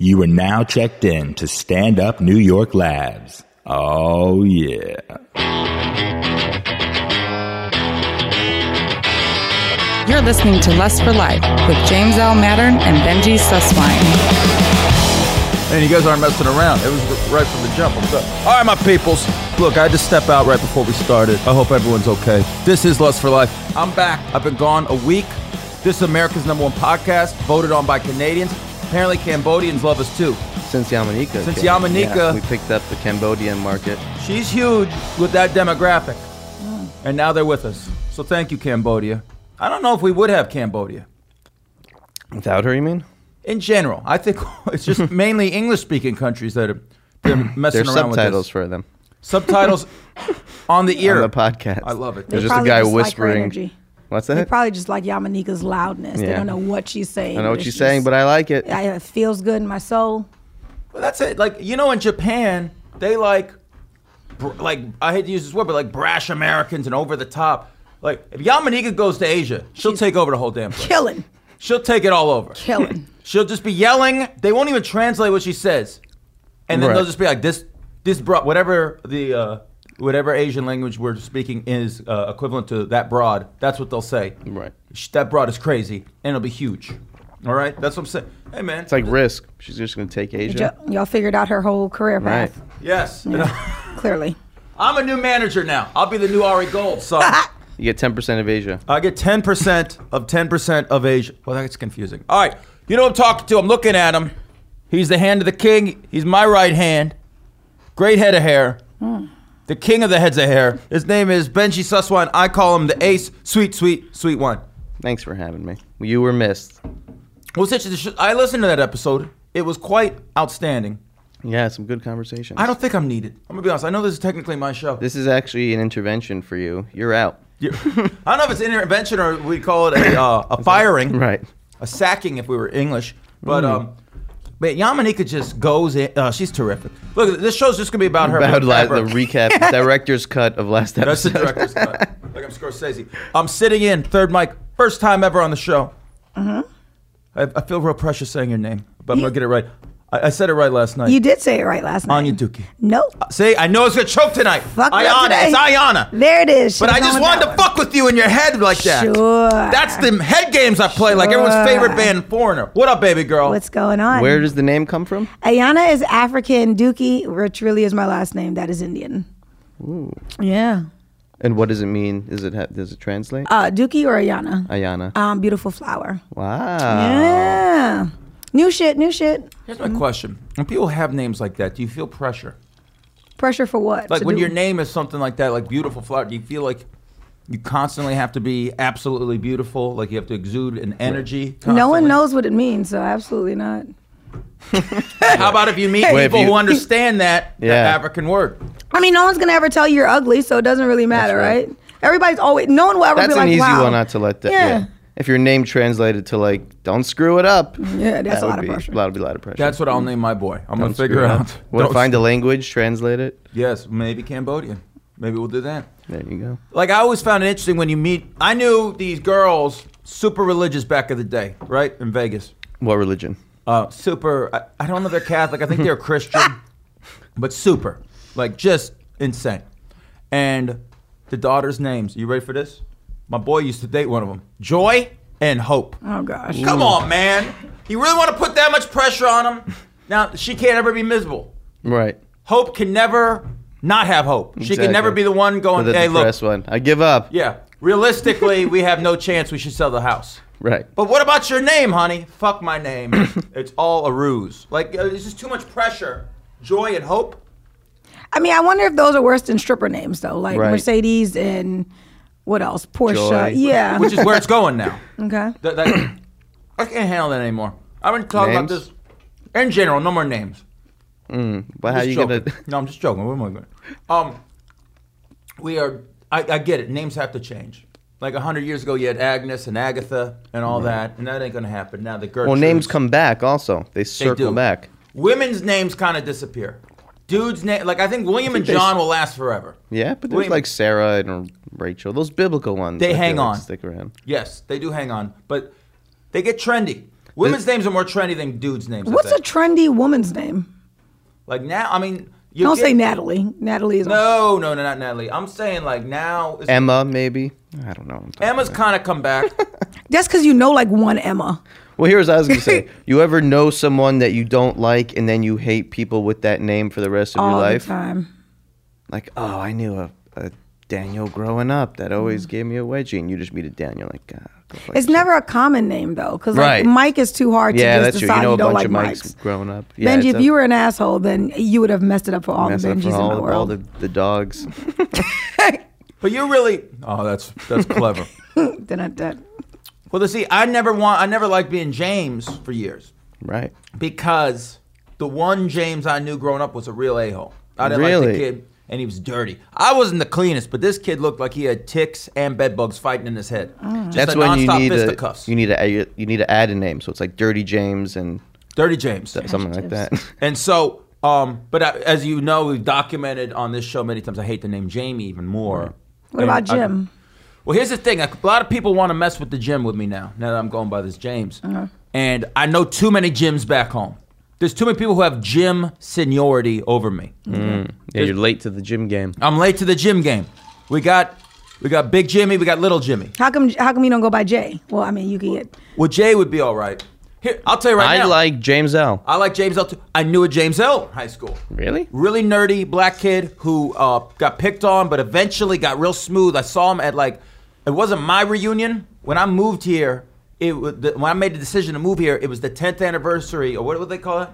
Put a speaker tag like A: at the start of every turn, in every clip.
A: You are now checked in to Stand Up New York Labs. Oh, yeah.
B: You're listening to Lust for Life with James L. Mattern and Benjy Susswine.
C: And you guys aren't messing around. It was right from the jump. What's up? All right, my peoples. Look, I had to step out right before we started. I hope everyone's okay. This is Lust for Life. I'm back. I've been gone a week. This is America's number one podcast, voted on by Canadians. Apparently, Cambodians love us too.
D: Since Yamanika.
C: Since
D: came.
C: Yamanika-
D: Yeah, we picked up the Cambodian market.
C: She's huge with that demographic. And now they're with us. So thank you, Cambodia. I don't know if we would have Cambodia.
D: Without her, you mean?
C: In general, I think it's just mainly English speaking countries that are they're messing
D: There's
C: around
D: subtitles
C: with this.
D: for them
C: Subtitles on the ear.
D: on the podcast.
C: I love it.
D: There's
E: They
D: just a guy
E: just like her
D: whispering.
E: energy.
D: What's
E: They
D: that?
E: probably just like Yamanika's loudness. They don't know what she's saying.
D: I know what
E: but
D: she's saying, but I like it.
E: I, it feels good in my soul.
C: Well, that's it. Like you know, in Japan, they like, br- like I hate to use this word, but like brash Americans and over the top. Like if Yamanika goes to Asia, she'll take over the whole damn place.
E: Killing,
C: She'll take it all over.
E: killing.
C: She'll just be yelling. They won't even translate what she says, and then
D: Right.
C: they'll just be like this, this broad, whatever the uh, whatever Asian language we're speaking is uh, equivalent to that broad. That's what they'll say.
D: Right.
C: Sh- That broad is crazy, and it'll be huge. All right, that's what I'm saying. Hey man,
D: It's like Risk. She's just going to take Asia.
E: Y- y'all figured out her whole career
D: Right.
E: path.
C: yes.
E: Clearly,
C: I'm a new manager now. I'll be the new Ari Gold. So
D: You get 10% of Asia.
C: I get 10% of 10% of Asia. Well, that's confusing. All right. You know what I'm talking to? I'm looking at him. He's the hand of the king. He's my right hand. Great head of hair. The king of the heads of hair. His name is Benjy Susswine. I call him the ace. Sweet, sweet, sweet one.
D: Thanks for having me. You were missed.
C: What's interesting? I listened to that episode. It was quite outstanding.
D: Yeah, some good conversations.
C: I don't think I'm needed. I'm gonna be honest. I know this is technically my show.
D: This is actually an intervention for you. You're out.
C: You- I don't know if it's an intervention or we call it a, uh, a firing.
D: Right.
C: a sacking if we were English. But um, but Yamanika just goes in. Uh, she's terrific. Look, this show's just gonna be about her.
D: About
C: being
D: la- the recap, director's cut of last episode.
C: That's the
D: episode.
C: director's cut. Like I'm Scorsese. I'm sitting in third mic, first time ever on the show. Uh I, I feel real precious saying your name, but I'm gonna get it right. I, I said it right last night.
E: you did say it right last night.
C: Anya Dookie.
E: Nope.
C: See, I know it's gonna choke tonight.
E: Fuck up
C: Aayana,
E: today.
C: it's Aayana.
E: There it is.
C: But I
E: Should've
C: just
E: gone
C: wanted to
E: that one.
C: fuck with you in your head like that.
E: Sure.
C: That's the head games I play, like everyone's
E: Sure.
C: favorite band, Foreigner. What up, baby girl?
E: What's going on?
D: Where does the name come from?
E: Aayana is African. Dookie, which really is my last name. That is Indian. Ooh. Yeah.
D: And what does it mean? Is it ha- does it translate?
E: Uh, Dookie or Aayana?
D: Aayana.
E: Um, beautiful flower.
D: wow.
E: Yeah. New shit, new shit.
C: Here's my question: When people have names like that, do you feel pressure?
E: Pressure for what?
C: Like
E: To
C: when
E: do-
C: your name is something like that, like beautiful flower, do you feel like you constantly have to be absolutely beautiful? Like you have to exude an energy?
E: No one
C: constantly?
E: knows what it means, so absolutely not.
C: How about if you meet
D: Wait, if
C: people
D: you-
C: who understand that, that
D: Yeah.
C: African word?
E: I mean, no one's gonna ever tell you you're ugly, so it doesn't really matter,
D: right.
E: right. Everybody's always. No one will ever
D: That's
E: be
D: an
E: like,
D: easy
E: wow.
D: one not to let that.
E: Yeah.
D: Yeah. If your name translated to like, don't screw it up.
E: Yeah, that's
D: that
E: a lot of
D: be,
E: pressure.
D: That would be a lot of pressure.
C: That's what I'll name my boy. I'm gonna
D: Don't
C: figure
D: screw it
C: out.
D: up. What
C: Don't-
D: find a language, translate it.
C: Yes, maybe Cambodian. Maybe we'll do that.
D: There you go.
C: Like I always found it interesting when you meet. I knew these girls super religious back in the day, right in Vegas.
D: What religion?
C: Uh, super. I, I don't know if they're Catholic. I think they're Christian, but super, like just insane. And the daughters' names. You ready for this? My boy used to date one of them, Joy and Hope.
E: Oh gosh.
C: Come on, man. You really want to put that much pressure on them? Now she can't ever be miserable.
D: Right.
C: Hope can never not have hope. She can never be the one going,
D: For the
C: "Hey, look,
D: depressed one. I give up.
C: yeah. Realistically, we have no chance. We should sell the house."
D: Right.
C: But what about your name, honey? Fuck my name. it's all a ruse. Like, uh, it's just too much pressure. Joy and hope.
E: I mean, I wonder if those are worse than stripper names though, like
D: Right.
E: Mercedes and what else? Porsche.
D: Joy.
E: Yeah.
C: Which is where it's going now.
E: okay.
C: That, that, I can't handle that anymore. I've been talking about
D: Names?
C: this in general. No more names.
D: Mm, but how
C: Just
D: you
C: joking.
D: gonna?
C: No, I'm just joking. What am I going? Um, we are. I, I get it. Names have to change. Like a hundred years ago, you had Agnes and Agatha and all that, and that ain't gonna happen now. The Gertrudes.
D: Well, names come back. Also, they
C: They
D: circle
C: do.
D: back.
C: Women's names kind of disappear. Dudes' name, like I think William and John
D: s-
C: will last forever.
D: Yeah, but there's
C: William-
D: like Sarah and Rachel. Those biblical ones.
C: They
D: I feel
C: hang
D: like
C: on.
D: Stick around.
C: Yes, they do hang on, but they get trendy. Women's names are more trendy than dudes' names.
E: What's a trendy woman's name?
C: like now? I mean, you
E: Don't
C: get-
E: say Natalie. Natalie is
C: No, no, no, not Natalie. I'm saying like now. it's-
D: Emma, maybe. I don't know.
C: Emma's kind of come back.
E: That's because you know like one Emma.
D: Well, here's what I was gonna say. You ever know someone that you don't like, and then you hate people with that name for the rest of
E: all
D: your
E: the
D: life?
E: time.
D: Like, oh, I knew a, a Daniel growing up that always
E: Mm.
D: gave me a wedgie, and you just meet a Daniel. Like, ah, go fuck
E: It's
D: yourself.
E: never a common name though, because like
D: Right.
E: Mike is too hard to
D: Yeah,
E: just
D: that's true.
E: decide
D: You know a
E: don't
D: bunch
E: like
D: of Mikes
E: Mikes.
D: growing up. Yeah, Benjy,
E: if
D: a
E: you were an asshole, then you would have messed it up for all the Benjys
D: for
E: in
D: all,
E: the
D: all
E: world.
D: the, the dogs.
C: but you really. Oh, that's that's clever.
E: Dun-dun-dun.
C: Well, to see, I never want. I never liked being James for years
D: right.
C: because the one James I knew growing up was a real a hole. I didn't like the kid, and he was dirty. I wasn't the cleanest, but this kid looked like he had ticks and bed bugs fighting in his head. Just
D: That's
C: a
D: when you need a you need a you need to add a name, so it's like Dirty James and
C: dirty James.
D: something like that.
C: And so, um, but I, as you know, we've documented on this show many times. I hate the name Jamie even more.
E: What
C: And
E: about
C: I-
E: Jim?
C: Well, here's the thing. A lot of people want to mess with the gym with me now. Now that I'm going by this James,
E: Uh-huh.
C: and I know too many gyms back home. There's too many people who have gym seniority over me.
D: yeah, you're late to the gym game.
C: I'm late to the gym game. We got we got Big Jimmy, we got Little Jimmy.
E: How come? How come you don't go by Jay? Well, I mean, you could get.
C: Well, Jay would be all right. Here, I'll tell you right
D: I
C: now.
D: I like James L.
C: I like James L. Too. I knew a James L. in high school.
D: Really?
C: really nerdy black kid who uh, got picked on, but eventually got real smooth. I saw him at like, it wasn't my reunion when I moved here. It was the, when I made the decision to move here. It was the 10th anniversary, or what would they call it?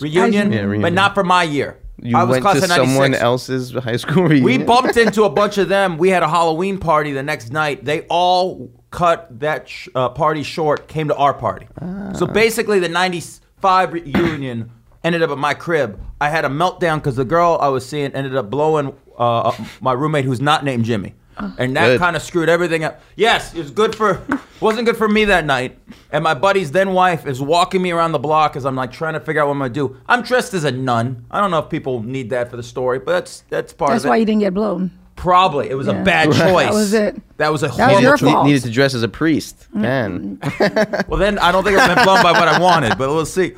C: Reunion,
D: Yeah, reunion.
C: but not for my year.
D: You
C: I was
D: went
C: class
D: to
C: of 96.
D: someone else's high school reunion.
C: We bumped into a bunch of them. We had a Halloween party the next night. They all cut that sh- uh, party short, came to our party. So basically, the 95 reunion ended up at my crib. I had a meltdown because the girl I was seeing ended up blowing uh, my roommate who's not named Jimmy. And that
D: Good.
C: kind of screwed everything up. Yes, it was good for, wasn't good for me that night. And my buddy's then wife is walking me around the block as I'm like trying to figure out what I'm gonna do. I'm dressed as a nun. I don't know if people need that for the story, but that's that's part
E: That's
C: of it.
E: why you didn't get blown.
C: Probably. It was a bad choice.
E: That was it.
C: That was a That
E: was
C: horrible
E: your
C: choice.
E: fault.
D: needed to dress as a priest. Man,
C: Well, then I don't think I've been blown by what I wanted, but we'll see.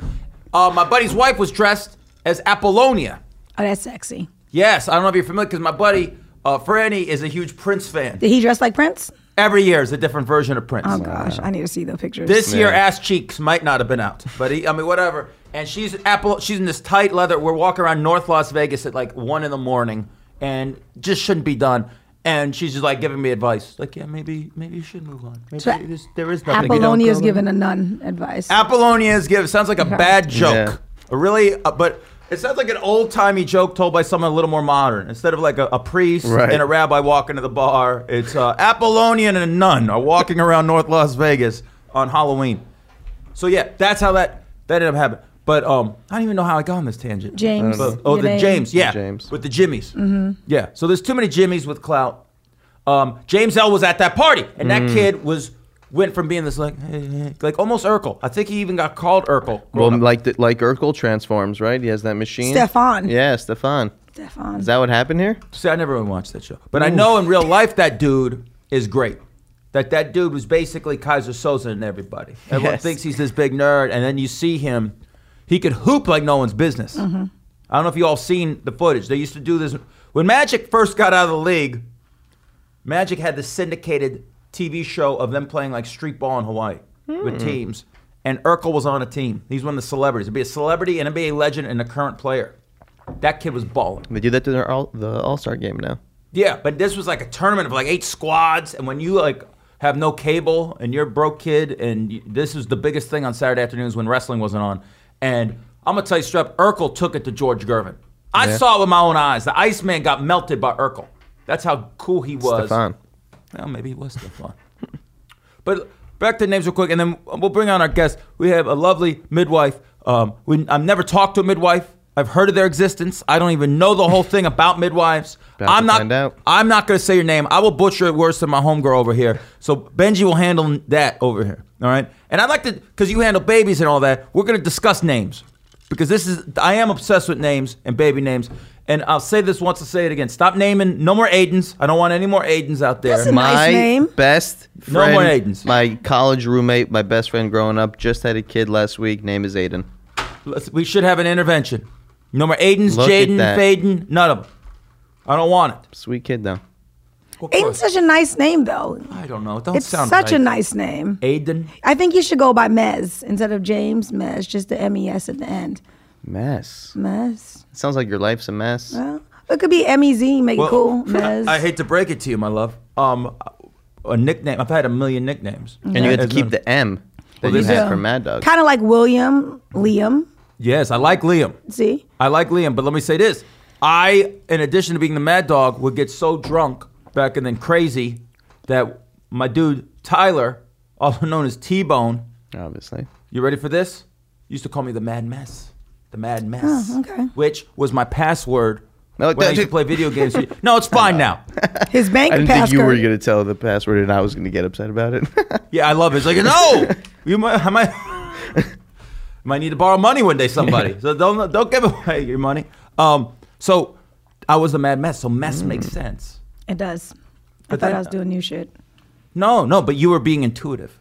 C: Uh, my buddy's wife was dressed as Apollonia.
E: Oh, that's sexy.
C: Yes, I don't know if you're familiar because my buddy uh, Franny is a huge Prince fan.
E: Did he dress like Prince?
C: Every year is a different version of Prince.
E: Oh gosh, I need to see the pictures.
C: This year, ass cheeks might not have been out, but he, I mean, whatever. And she's Apple. She's in this tight leather. We're walking around North Las Vegas at like one in the morning, and just shouldn't be done. And she's just like giving me advice, like, yeah, maybe, maybe you should move on. Maybe
E: So
C: there's- there is nothing.
E: Apollonia is
D: go
E: giving a nun advice.
C: Apollonia is give sounds like a bad joke.
D: Yeah.
C: A really, uh, but it sounds like an old timey joke told by someone a little more modern. Instead of like a, a priest
D: Right.
C: and a rabbi walking to the bar, it's uh, Apollonia and a nun are walking around North Las Vegas on Halloween. So yeah, that's how that that ended up happening. But um, I don't even know how I got on this tangent.
E: James.
C: But- oh, the
E: name.
C: James, yeah,
D: James.
C: with the Jimmies. Mm-hmm. Yeah, so there's too many Jimmies with clout. Um, James L was at that party, and that
D: Mm.
C: kid was went from being this like hey, hey, like almost Urkel. I think he even got called Urkel.
D: well,
C: up.
D: like the, like Urkel transforms, right? He has that machine.
E: Stefan.
D: Yeah, Stefan.
E: Stefan.
D: Is that what happened here?
C: See, I never really watched that show, but I know in real life that dude is great. That that dude was basically Keyser Söze and everybody. Everyone
D: Yes.
C: thinks he's this big nerd, and then you see him, he could hoop like no one's business. Mm-hmm. I don't know if you all seen the footage. They used to do this when Magic first got out of the league. Magic had the syndicated TV show of them playing like street ball in Hawaii with hmm. teams, and Urkel was on a team. He's one of the celebrities. It'd be a celebrity, an NBA legend, and a current player. That kid was balling.
D: They do that to their all, the All Star game now.
C: Yeah, but this was like a tournament of like eight squads, and when you like have no cable and you're a broke kid, and you, this was the biggest thing on Saturday afternoons when wrestling wasn't on. And I'm gonna tell you straight up, Urkel took it to George Gervin. I
D: Yeah.
C: saw it with my own eyes. The Iceman got melted by Urkel. That's how cool he was.
D: Stefan.
C: Well, maybe it was Stefan. but back to names real quick, and then we'll bring on our guest. We have a lovely midwife. Um, we, I've never talked to a midwife. I've heard of their existence. I don't even know the whole thing about midwives.
D: About
C: I'm not.
D: find out.
C: I'm not going to say your name. I will butcher it worse than my homegirl over here. So Benji will handle that over here. All right. And I'd like to, because you handle babies and all that. We're going to discuss names because this is. I am obsessed with names and baby names. And I'll say this once, I'll say it again. Stop naming. No more Aidens. I don't want any more Aidens out there.
E: That's a nice
D: my
E: name.
D: best
C: No more Aidens.
D: my college roommate, my best friend growing up, just had a kid last week. Name is Aiden.
C: Let's, we should have an intervention. No more Aidens,
D: Look at
C: Jaden,
D: that.
C: Faden. None of them. I don't want it.
D: Sweet kid though.
C: Of
E: Aiden's such a nice name, though.
C: I don't know. It don't
E: It's
C: sound
E: such a
C: right.
E: nice name.
C: Aiden.
E: I think you should go by Mez instead of James Mez, just the M E S at the end.
D: Mess.
E: Mez.
D: Sounds like your life's a mess.
E: Well, it could be M E Z, make it cool. Mez.
C: I hate to break it to you, my love. Um, a nickname. I've had a million nicknames,
D: and you had to keep the M that
C: Well,
D: you had for Mad Dog.
E: Kind of like William, Liam.
C: Yes, I like Liam.
E: See?
C: I like Liam, but let me say this: I, in addition to being the Mad Dog, would get so drunk back and then crazy that my dude Tyler, also known as T Bone,
D: Obviously.
C: you ready for this? Used to call me the Mad Mess, the Mad Mess,
E: Oh, okay.
C: which was my password
D: No,
C: when I used to play video games. no, it's fine now.
E: His bank
D: I didn't think you were going to tell the password and I was going to get upset about it.
C: Yeah, I love it. It's like no, you might, I might, might need to borrow money one day, somebody. So don't don't give away your money. Um, so I was the Mad Mess. So mess makes sense.
E: It does. I
C: But
E: thought
C: then-
E: I was doing new shit.
C: No, no, but you were being intuitive.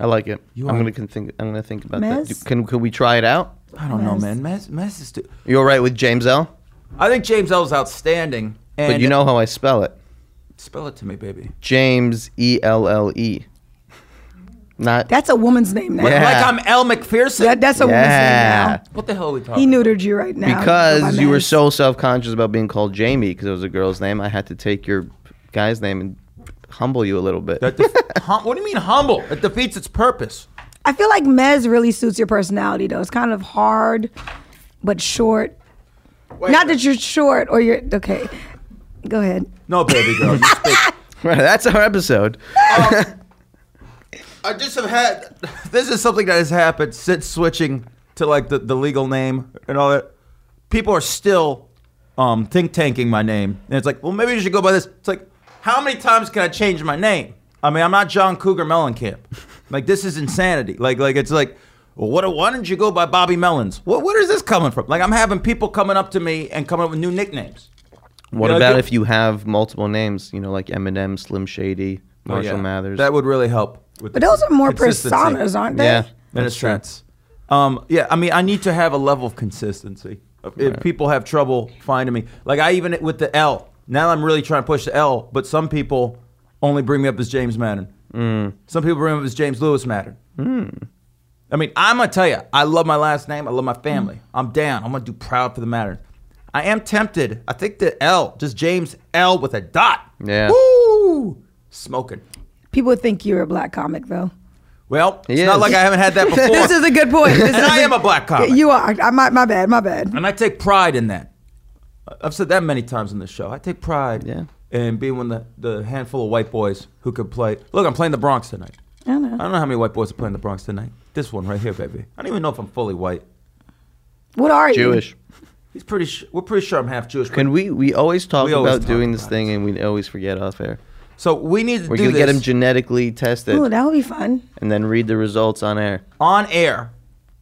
D: I like it.
C: You
D: I'm
C: are-
D: going to think I'm going to think about
E: Mez?
D: that. Can can we try it out?
C: I don't know, man. Mess, mess is too.
D: You all right with James L?
C: I think James L is outstanding. And
D: But you know how I spell it.
C: spell it to me, baby.
D: James E L L E. Not
E: That's a woman's name now.
D: Yeah.
C: Like I'm Elle Macpherson.
E: That, that's a
D: Yeah.
E: woman's name
C: what the hell are we
E: now.
C: talking?
E: He neutered you right now.
D: because
E: by
D: you were
E: Mez.
D: so self-conscious about being called Jamie because it was a girl's name. I had to take your guy's name and humble you a little bit.
C: That def- hum- what do you mean humble? It defeats its purpose.
E: I feel like Mez really suits your personality though. It's kind of hard, but short. Not that you're short or you're okay. Go ahead.
C: No, baby girl. You speak.
D: That's our episode.
C: I just have had. This is something that has happened since switching to like the, the legal name and all that. People are still um, think tanking my name, and it's like, well, maybe you should go by this. It's like, how many times can I change my name? I mean, I'm not John Cougar Mellencamp. Like this is insanity. Like like it's like, well, what? Why didn't you go by Bobby Mellons? What? Where is this coming from? Like I'm having people coming up to me and coming up with new nicknames.
D: What
C: You know,
D: about
C: give-
D: if you have multiple names? You know, like Eminem, Slim Shady,
C: Oh,
D: Marshall
C: yeah.
D: Mathers.
C: That would really help. With
E: But
C: the
E: those are more personas, aren't they?
D: yeah,
C: in a
D: that's
C: sense. Um, yeah, I mean, I need to have a level of consistency. If people have trouble finding me, like I even with the L, now I'm really trying to push the L, but some people only bring me up as James Mattern.
D: Mm.
C: Some people remember it was James Lewis Mattern. I mean, I'm gonna tell you, I love my last name. I love my family. I'm down. I'm gonna do proud for the Mattern. I am tempted. I think the L, just James L with a dot.
D: Yeah.
C: Woo! Smoking.
E: People think you're a black comic though.
C: Well,
D: He
C: it's not like I haven't had that before.
E: this is a good point. This
C: and
E: is
C: I
E: a-
C: am a black comic.
E: You are. I, my, my bad. My bad.
C: And I take pride in that. I've said that many times in the show. I take pride
D: Yeah.
C: In being one of the, the handful of white boys who could play. Look, I'm playing the Bronx tonight.
E: I know.
C: I don't know how many white boys are playing the Bronx tonight. This one right here, baby. I don't even know if I'm fully white.
E: What are you?
D: Jewish.
C: He's pretty. Sh- we're pretty sure I'm half Jewish.
D: Can we? We always talk
C: We always
D: about
C: talk
D: doing this
C: about
D: thing, and we always forget off air.
C: so we need to
D: We're
C: do
D: gonna
C: this
D: get him genetically tested,
E: Ooh, that would be fun.
D: and then read the results on air.
C: on air,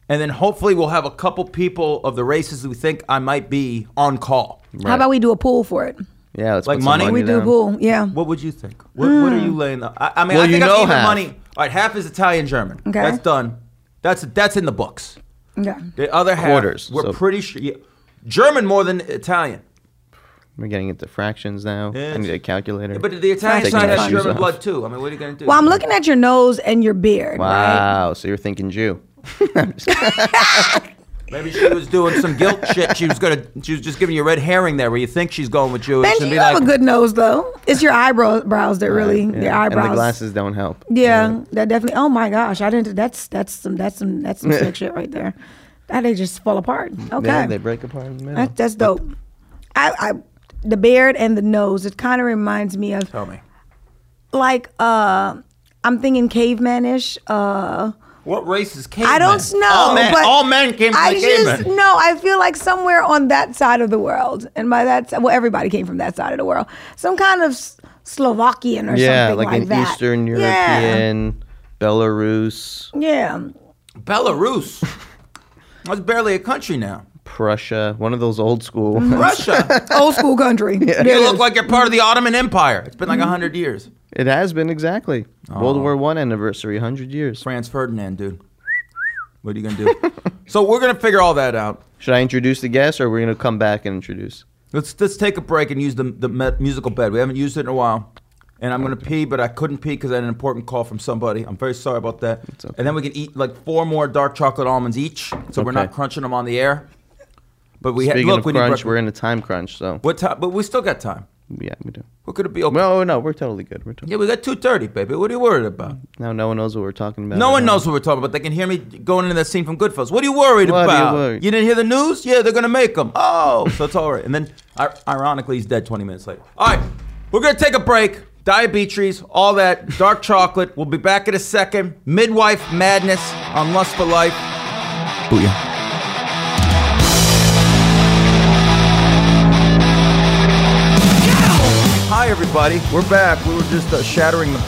C: and then hopefully we'll have a couple people of the races we think I might be on call.
E: How about we do a pool for it?
D: Yeah, let's
C: Like
D: put some
C: money?
D: money
E: We do a
D: down.
E: pool. Yeah.
C: What would you think? What, what are you mm. laying? The, I, I mean,
D: Well,
C: I think
D: you
C: I'm
D: know
C: even
D: half.
C: money. All right, half is Italian German.
E: Okay.
C: that's done. That's that's in the books.
E: Okay.
C: The other half,
D: Quarters,
C: We're
D: so-
C: pretty sure. Yeah, German more than Italian.
D: We're getting into fractions now.
C: Yeah,
D: I need a calculator.
C: But the Italian
E: Taking
C: side
E: my
C: has
E: shoes
C: German
D: off.
C: blood too. I mean, what are you gonna do?
E: Well, I'm looking at your nose and your beard. Right?
D: wow, so you're thinking Jew?
C: Maybe she was doing some guilt shit. She was gonna. She was just giving you a red herring there, where you think she's going with Jewish,
E: Benjy,
C: and be
E: you have a good nose though. It's your eyebrows brows that really
D: Yeah.
E: your eyebrows.
D: And the glasses don't help.
E: Yeah, that definitely. Oh my gosh, I didn't. That's that's some that's some that's some sick shit right there. That they just fall apart. Okay,
D: Yeah, they break apart in the middle.
E: that, that's dope. I, I the beard and the nose. It kind of reminds me of
C: "Tell me,
E: like uh, I'm thinking cavemanish. Uh,
C: what race is caveman?
E: I don't know.
C: All men,
E: but
C: all men came from
E: I
C: the
E: just
C: caveman.
E: no. I feel like somewhere on that side of the world, and by that, well, everybody came from that side of the world. Some kind of Slovakian or
D: yeah,
E: something
D: like,
E: like,
D: an
E: that.
D: Eastern
E: Yeah.
D: European, Belarus.
E: Yeah.
C: Belarus. That's barely a country now.
D: Prussia, one of those old school.
E: Mm-hmm.
D: ones.
C: Russia.
E: Old school country. There
C: You
E: it
C: look like you're part of the Ottoman Empire. It's been like a hundred years.
D: It has been exactly World
C: Oh.
D: War One anniversary, hundred years.
C: Franz Ferdinand, dude. What are you gonna do? so we're gonna figure all that out.
D: Should I introduce the guest, or we're we gonna come back and introduce?
C: Let's let's take a break and use the the me- musical bed. We haven't used it in a while, and I'm gonna pee, but I couldn't pee because I had an important call from somebody. I'm very sorry about that.
D: okay.
C: And then we can eat like four more dark chocolate almonds each, so we're not crunching them on the air. But we ha-
D: Speaking
C: look,
D: of
C: we need
D: crunch, we're in a time crunch, so
C: what time? But we still got time.
D: yeah, we do.
C: What could it be? Okay.
D: Well, no, we're totally good. We're totally
C: yeah, we got two thirty, baby. What are you worried about?
D: now. No one knows what we're talking about.
C: No one
D: now.
C: knows what we're talking about. They can hear me going into that scene from Goodfellas. What are you worried
D: What are you
C: about?
D: worried?
C: didn't hear the news? Yeah, they're gonna make them. Oh, so it's all right. And then, ironically, he's dead 20 minutes later. All right, we're gonna take a break. Diabetes, all that, dark chocolate. We'll be back in a second. Midwife madness on Lust for Life. Booyah. Hi, everybody. We're back. We were just uh, shattering the,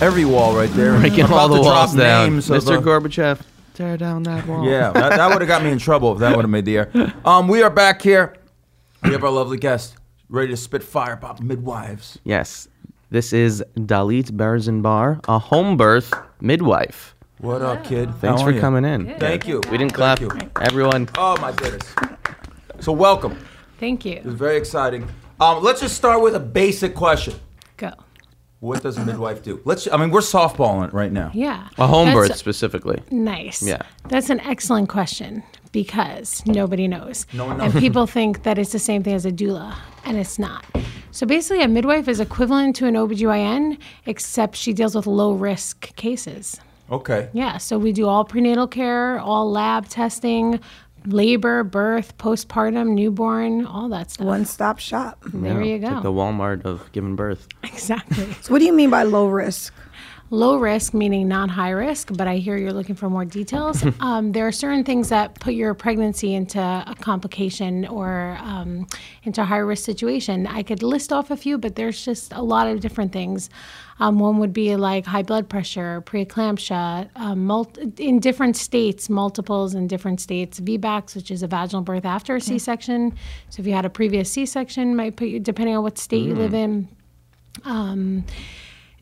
C: every wall right there.
D: Breaking all the walls down,
C: names of,
D: Mr.
C: uh,
D: Gorbachev. Tear down that wall.
C: yeah, that, that would have got me in trouble if that would have made the air. Um, we are back here. We have our lovely guest ready to spit fire about midwives.
D: Yes, this is Dahlyt Berezin-Bahr, a home birth midwife.
C: What up, kid?
D: Thanks
C: How
D: for
C: are you?
D: coming in.
C: Thank you.
D: We didn't
C: Thank
D: clap.
C: you.
D: Everyone,
C: Oh my goodness. So welcome.
B: Thank you.
C: It's
B: you.
C: very exciting. Um, let's just start with a basic question.
B: Go.
C: What does a midwife do? Let's. I mean, we're softballing it right now.
B: Yeah.
D: a home
B: That's-
D: birth specifically.
B: Nice.
D: Yeah.
B: That's an excellent question because nobody knows.
C: No one
B: And people think that it's the same thing as a doula, and it's not. So basically, a midwife is equivalent to an OBGYN, except she deals with low risk cases.
C: Okay.
B: Yeah. So we do all prenatal care, all lab testing, labor, birth, postpartum, newborn, all that stuff.
E: One stop shop.
B: there you
D: It's
B: go.
D: like the Walmart of giving birth.
B: exactly.
E: So what do you mean by low risk?
B: Low risk, meaning not high risk, but I hear you're looking for more details. um, there are certain things that put your pregnancy into a complication or um, into a high risk situation. I could list off a few, but there's just a lot of different things. Um, one would be like high blood pressure, preeclampsia, um, mul- in different states, multiples in different states, VBACs, which is a vaginal birth after a C-section. So if you had a previous C-section, might put you, depending on what state you live in. Um,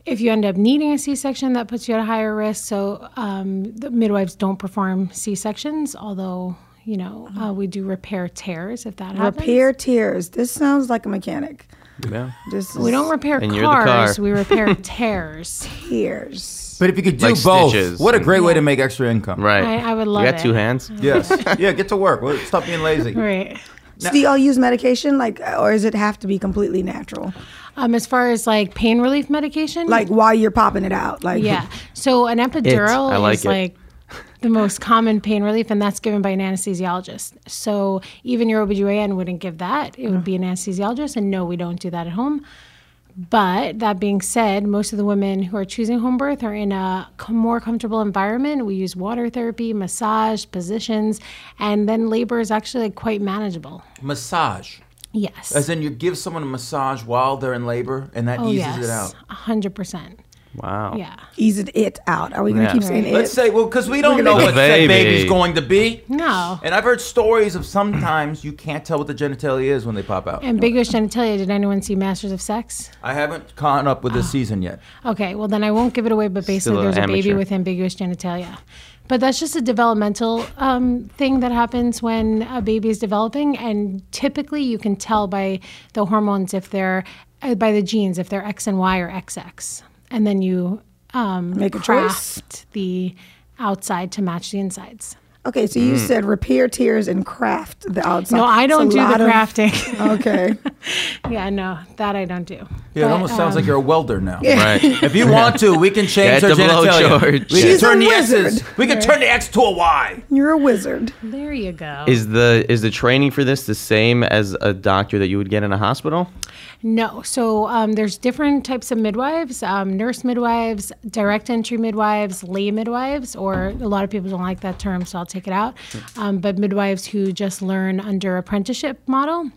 B: if you end up needing a C-section, that puts you at a higher risk. So um, the midwives don't perform C-sections, although you know uh, we do repair tears if that happens.
E: Repair tears. This sounds like a mechanic.
D: Yeah.
E: This
B: We don't repair
D: And you're the
B: cars.
D: car.
B: We repair tears.
E: tears.
C: But if you could do
D: Like
C: both,
D: stitches
C: what a
D: and-
C: great way to make extra income.
D: Right.
B: I- I would love it.
D: You got
B: it.
D: two hands.
C: Yes. yeah. Get to work. Well, Stop being lazy.
B: Right.
E: So do y'all use medication, like, or does it have to be completely natural?
B: Um, as far as like pain relief medication,
E: Like while you're popping it out, like
B: yeah. So an epidural
D: I like
B: is
D: it.
B: like the most common pain relief, and that's given by an anesthesiologist. So even your OBGYN wouldn't give that. It would be an anesthesiologist, and no, we don't do that at home. But that being said, most of the women who are choosing home birth are in a more comfortable environment. We use water therapy, massage, positions, and then labor is actually quite manageable.
C: Massage.
B: Yes.
C: As in, you give someone a massage while they're in labor, and that
B: oh,
C: eases
B: yes.
C: it out.
B: A hundred percent.
D: Wow.
B: Yeah.
E: ease it, it out. Are we gonna
D: Yeah.
E: keep saying it?
C: Let's say, well, because we don't know what
D: get-
C: that baby's going to be.
B: No.
C: And I've heard stories of sometimes you can't tell what the genitalia is when they pop out.
B: Ambiguous genitalia. Did anyone see Masters of Sex?
C: I haven't caught up with this season yet.
B: Okay, well then I won't give it away. But basically,
D: Still a
B: there's a baby with ambiguous genitalia. But that's just a developmental um, thing that happens when a baby is developing, and typically you can tell by the hormones if they're uh, by the genes if they're X and Y or XX, and then you um,
E: Make a choice.
B: craft the outside to match the insides.
E: Okay, so you said repair tears and craft the outside.
B: No, I don't do the
E: lot of-
B: crafting.
E: Okay.
B: yeah, no, that I don't do.
C: Yeah, it
B: But,
C: almost sounds like
B: um,
C: you're a welder now.
D: Right.
C: If you want to, we can change
D: Get
C: her
D: the
C: genitalia.
D: charge.
C: We can
E: She's
C: turn
E: a
C: the X's.
E: wizard.
C: We can turn the X to a Y.
E: You're a wizard.
B: There you go.
D: Is the is the training for this the same as a doctor that you would get in a hospital?
B: No. So um, there's different types of midwives um, nurse midwives, direct entry midwives, lay midwives, or a lot of people don't like that term, so I'll take it out. Um, but midwives who just learn under apprenticeship model.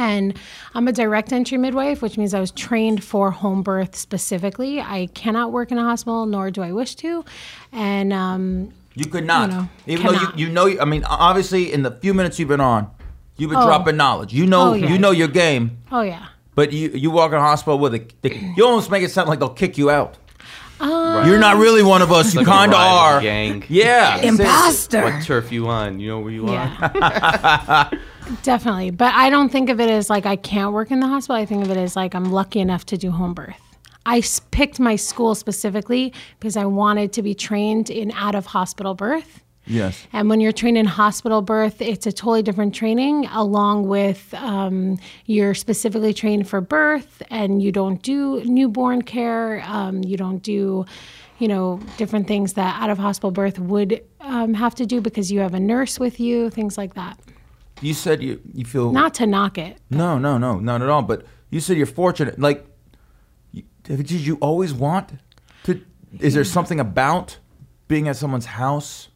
B: And I'm a direct entry midwife, which means I was trained for home birth specifically. I cannot work in a hospital, nor do I wish to. And um,
C: You could not.
B: You know,
C: Even though you, you know, I mean, obviously, in the few minutes you've been on, you've been
B: Oh.
C: dropping knowledge. You know,
B: Oh, yeah.
C: you know your game.
B: Oh yeah.
C: But you you walk in a hospital with a, they, you almost make it sound like they'll kick you out.
B: Um,
C: You're not really one of us. you
D: like
C: kind of are.
D: gang.
C: Yeah.
E: Imposter.
D: What turf you on? You know where you are?
B: Yeah. Definitely. But I don't think of it as like I can't work in the hospital. I think of it as like I'm lucky enough to do home birth. I picked my school specifically because I wanted to be trained in out of hospital birth.
C: Yes.
B: And when you're trained in hospital birth, it's a totally different training, along with um, you're specifically trained for birth, and you don't do newborn care. Um, you don't do, you know, different things that out of hospital birth would um, have to do because you have a nurse with you, things like that.
C: You said you you feel
B: Not to knock it.
C: no no no not at all. But you said you're fortunate. Like, you- did you always want to? Is there something about being at someone's house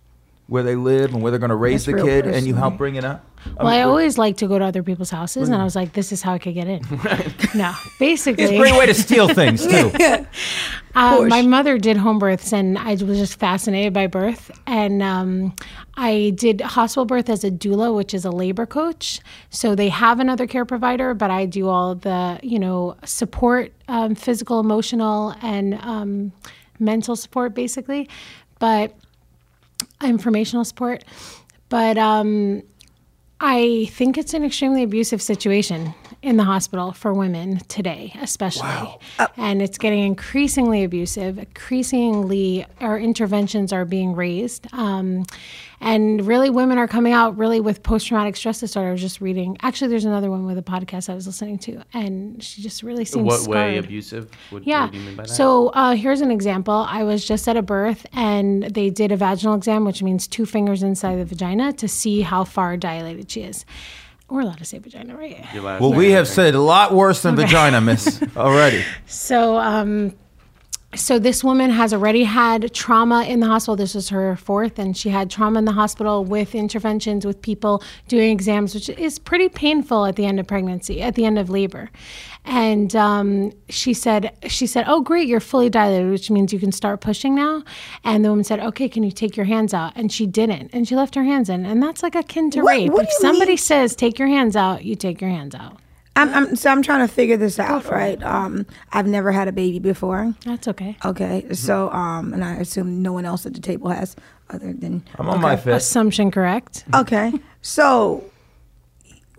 C: where they live and where they're going to raise
E: That's
C: the
E: real
C: kid, and you help bring it up?
B: Well, I always like to go to other people's houses, and I was like, "This is how I could get in." no, basically,
C: It's a great way to steal things too.
B: Uh, my mother did home births, and I was just fascinated by birth. And um, I did hospital birth as a doula, which is a labor coach. So they have another care provider, but I do all the you know support, um, physical, emotional, and um, mental support, basically. But informational support. But um, I think it's an extremely abusive situation in the hospital for women today, especially. And it's getting increasingly abusive. Increasingly, our interventions are being raised. Um, and really, women are coming out really with post traumatic stress disorder. I was just reading. Actually, there's another one with a podcast I was listening to, and she just really seems
D: What way abusive? What,
B: Yeah.
D: what do you mean by that?
B: So uh, here's an example. I was just at a birth and they did a vaginal exam, which means two fingers inside the vagina to see how far dilated she is. We're allowed to say vagina, right?
D: Your last
C: Well,
D: name,
C: we
D: I
C: have
D: think.
C: said a lot worse than vagina, miss, already.
B: So, um, so this woman has already had trauma in the hospital. This was her fourth, and she had trauma in the hospital with interventions with people doing exams, which is pretty painful at the end of pregnancy, at the end of labor. And um, she said, she said, "Oh, great, you're fully dilated, which means you can start pushing now." And the woman said, "Okay, can you take your hands out?" And she didn't, and she left her hands in, and that's like akin to
E: What-
B: rape.
E: what
B: if somebody
E: mean?
B: says, "Take your hands out," you take your hands out.
E: I'm, I'm so I'm trying to figure this out, right? Um, I've never had a baby before.
B: That's okay.
E: Okay, so um, and I assume no one else at the table has, other than
C: I'm on my fifth.
B: Assumption correct.
E: Okay, so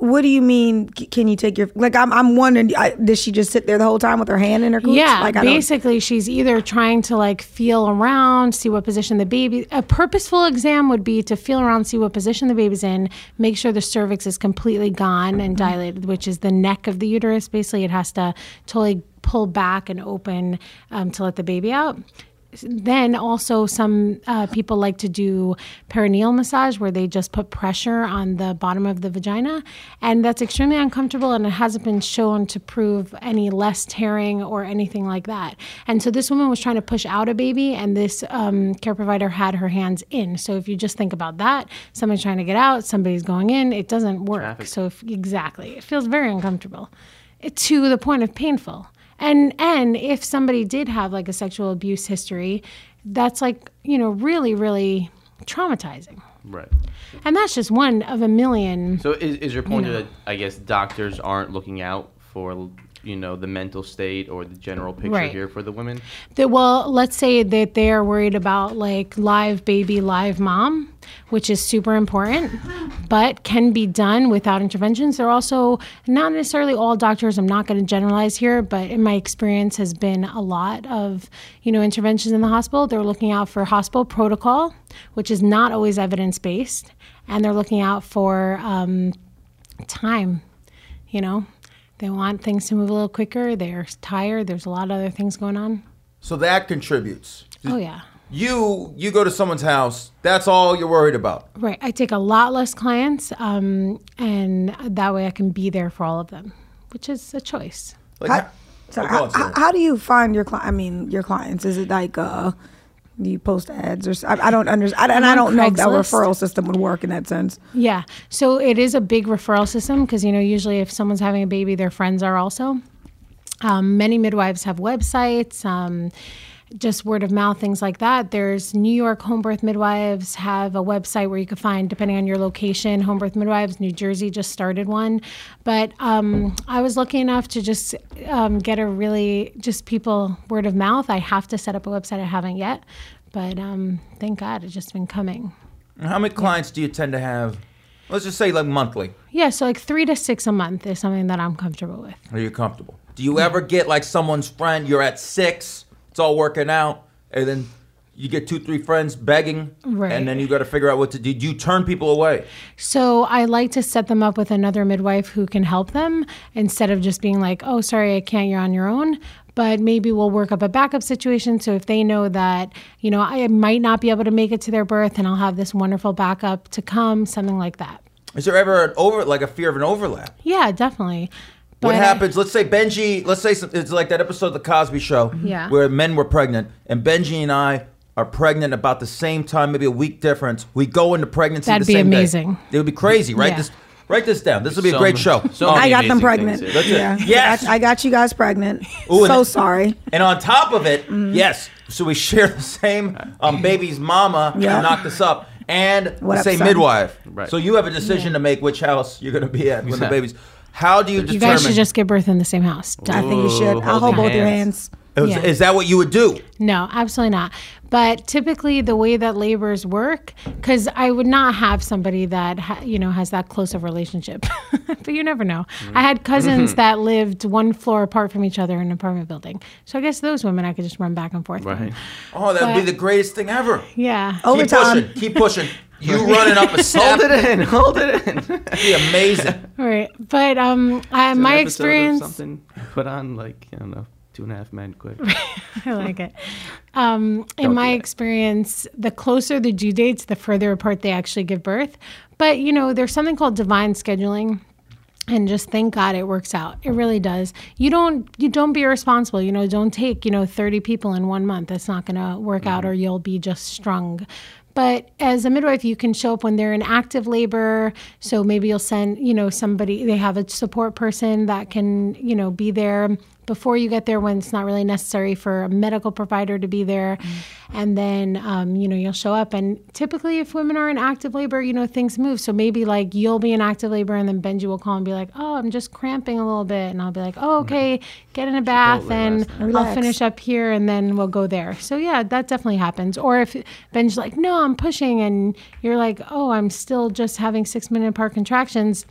E: what do you mean? Can you take your like? I'm I'm wondering. I, did she just sit there the whole time with her hand in her cooch?
B: Yeah,
E: like
B: basically, she's either trying to like feel around, see what position the baby. A purposeful exam would be to feel around, see what position the baby's in, make sure the cervix is completely gone and
E: Mm-hmm.
B: dilated, which is the neck of the uterus. Basically, it has to totally pull back and open um, to let the baby out. Then also some uh, people like to do perineal massage where they just put pressure on the bottom of the vagina, and that's extremely uncomfortable and it hasn't been shown to prove any less tearing or anything like that. And so this woman was trying to push out a baby, and this um, care provider had her hands in. So if you just think about that, somebody's trying to get out, somebody's going in, it doesn't work.
D: Traffic.
B: So if, exactly, it feels very uncomfortable, it, to the point of painful. And and if somebody did have like a sexual abuse history, that's like you know really really traumatizing.
D: Right.
B: And that's just one of a million.
D: So is, is your point
B: know.
D: that I guess doctors aren't looking out for you know the mental state or the general picture
B: Right.
D: here for the women?
B: that well let's say that they are worried about like live baby live mom which is super important but can be done without interventions they're also not necessarily all doctors i'm not going to generalize here but in my experience has been a lot of you know interventions in the hospital they're looking out for hospital protocol which is not always evidence-based and they're looking out for um, time you know they want things to move a little quicker they're tired there's a lot of other things going on
C: So that contributes.
B: Oh yeah.
C: You you go to someone's house. That's all you're worried about.
B: Right. I take a lot less clients, um, and that way I can be there for all of them, which is a choice.
C: Like,
E: How,
C: how-
E: so
C: oh,
E: how, how, how do you find your client? I mean, your clients? Is it like uh, do you post ads or? I don't understand, and I don't know if that referral system would work in that sense.
B: Yeah. So it is a big referral system because you know usually if someone's having a baby, their friends are also. Um, many midwives have websites. Um, just word of mouth, things like that. There's New York home birth midwives have a website where you can find, depending on your location, home birth midwives. New Jersey just started one, but um, I was lucky enough to just um, get a really just people word of mouth. I have to set up a website. I haven't yet, but um, thank God it's just been coming.
C: How many clients do you tend to have? Let's just say like monthly.
B: Yeah, so like three to six a month is something that I'm comfortable with.
C: Are you comfortable? Do you ever get like someone's friend? You're at six, it's all working out, and then you get two, three friends begging,
B: Right.
C: and then you got to figure out what to do. Do you turn people away?
B: So I like to set them up with another midwife who can help them instead of just being like, oh, sorry, I can't, you're on your own. But maybe we'll work up a backup situation. So if they know that, you know, I might not be able to make it to their birth and I'll have this wonderful backup to come, something like that.
C: Is there ever an over like a fear of an overlap?
B: Yeah, definitely.
C: What
B: But-
C: happens? Let's say Benjy. Let's say some, it's like that episode of the Cosby Show,
B: Yeah.
C: where men were pregnant, and Benjy and I are pregnant about the same time, maybe a week difference. We go into pregnancy.
B: That'd
C: the
B: be
C: same day.
B: amazing.
C: It would be crazy, right?
B: Yeah.
C: This, write this down. This will be a great
F: many-
C: show.
F: so
E: I got them pregnant.
F: things.
C: That's it.
E: Yeah.
C: Yes.
E: I got, I got you guys pregnant.
C: Ooh,
E: so
C: it-
E: sorry.
C: And on top of it, yes, so we share the same um, baby's mama
E: Yeah.
C: who knocked us up and
E: What
C: the same
E: son?
C: midwife.
F: Right.
C: So you have a decision to make which house you're going to be at when the
F: Exactly.
C: baby's. How do you
B: You
C: determine?
B: guys should just give birth in the same house.
E: I think you should. I'll hold both your
F: hands.
E: hands.
C: is,
B: yeah.
C: is that what you would do?
B: No, absolutely not. But typically, the way that labors work, because I would not have somebody that ha- you know has that close of relationship. but you never know. I had mm-hmm. cousins that lived one floor apart from each other in an apartment building, so I guess those women I could just run back and forth. with.
F: Right.
C: Oh, that would be the greatest thing ever.
B: Yeah.
C: Keep
E: Overtime.
C: pushing. Keep pushing. You running up a
D: Hold it in. Hold it in.
C: would be amazing.
B: All right. But um, I,
F: An
B: my
F: episode of
B: experience.
F: Something put on like I don't know, two and a half men quick.
B: I like it. Um, in my
F: do
B: experience, the closer the due dates, the further apart they actually give birth. But you know, there's something called divine scheduling. And just thank God it works out. It really does. You don't you don't be irresponsible. You know, don't take you know 30 people in one month. That's not going to work out, or you'll be just strung. But as a midwife, you can show up when they're in active labor. So maybe you'll send, you know, somebody, they have a support person that can, you know, be there before you get there when it's not really necessary for a medical provider to be there. And then, um, you know, you'll show up. And typically, if women are in active labor, you know, things move. So maybe like you'll be in active labor and then Benjy will call and be like, oh, I'm just cramping a little bit. And I'll be like, oh, okay, get in a bath and I'll finish up here and then we'll go there. So yeah, that definitely happens. Or if Benjy's like, no, I'm pushing, and you're like, oh, I'm still just having six minute apart contractions.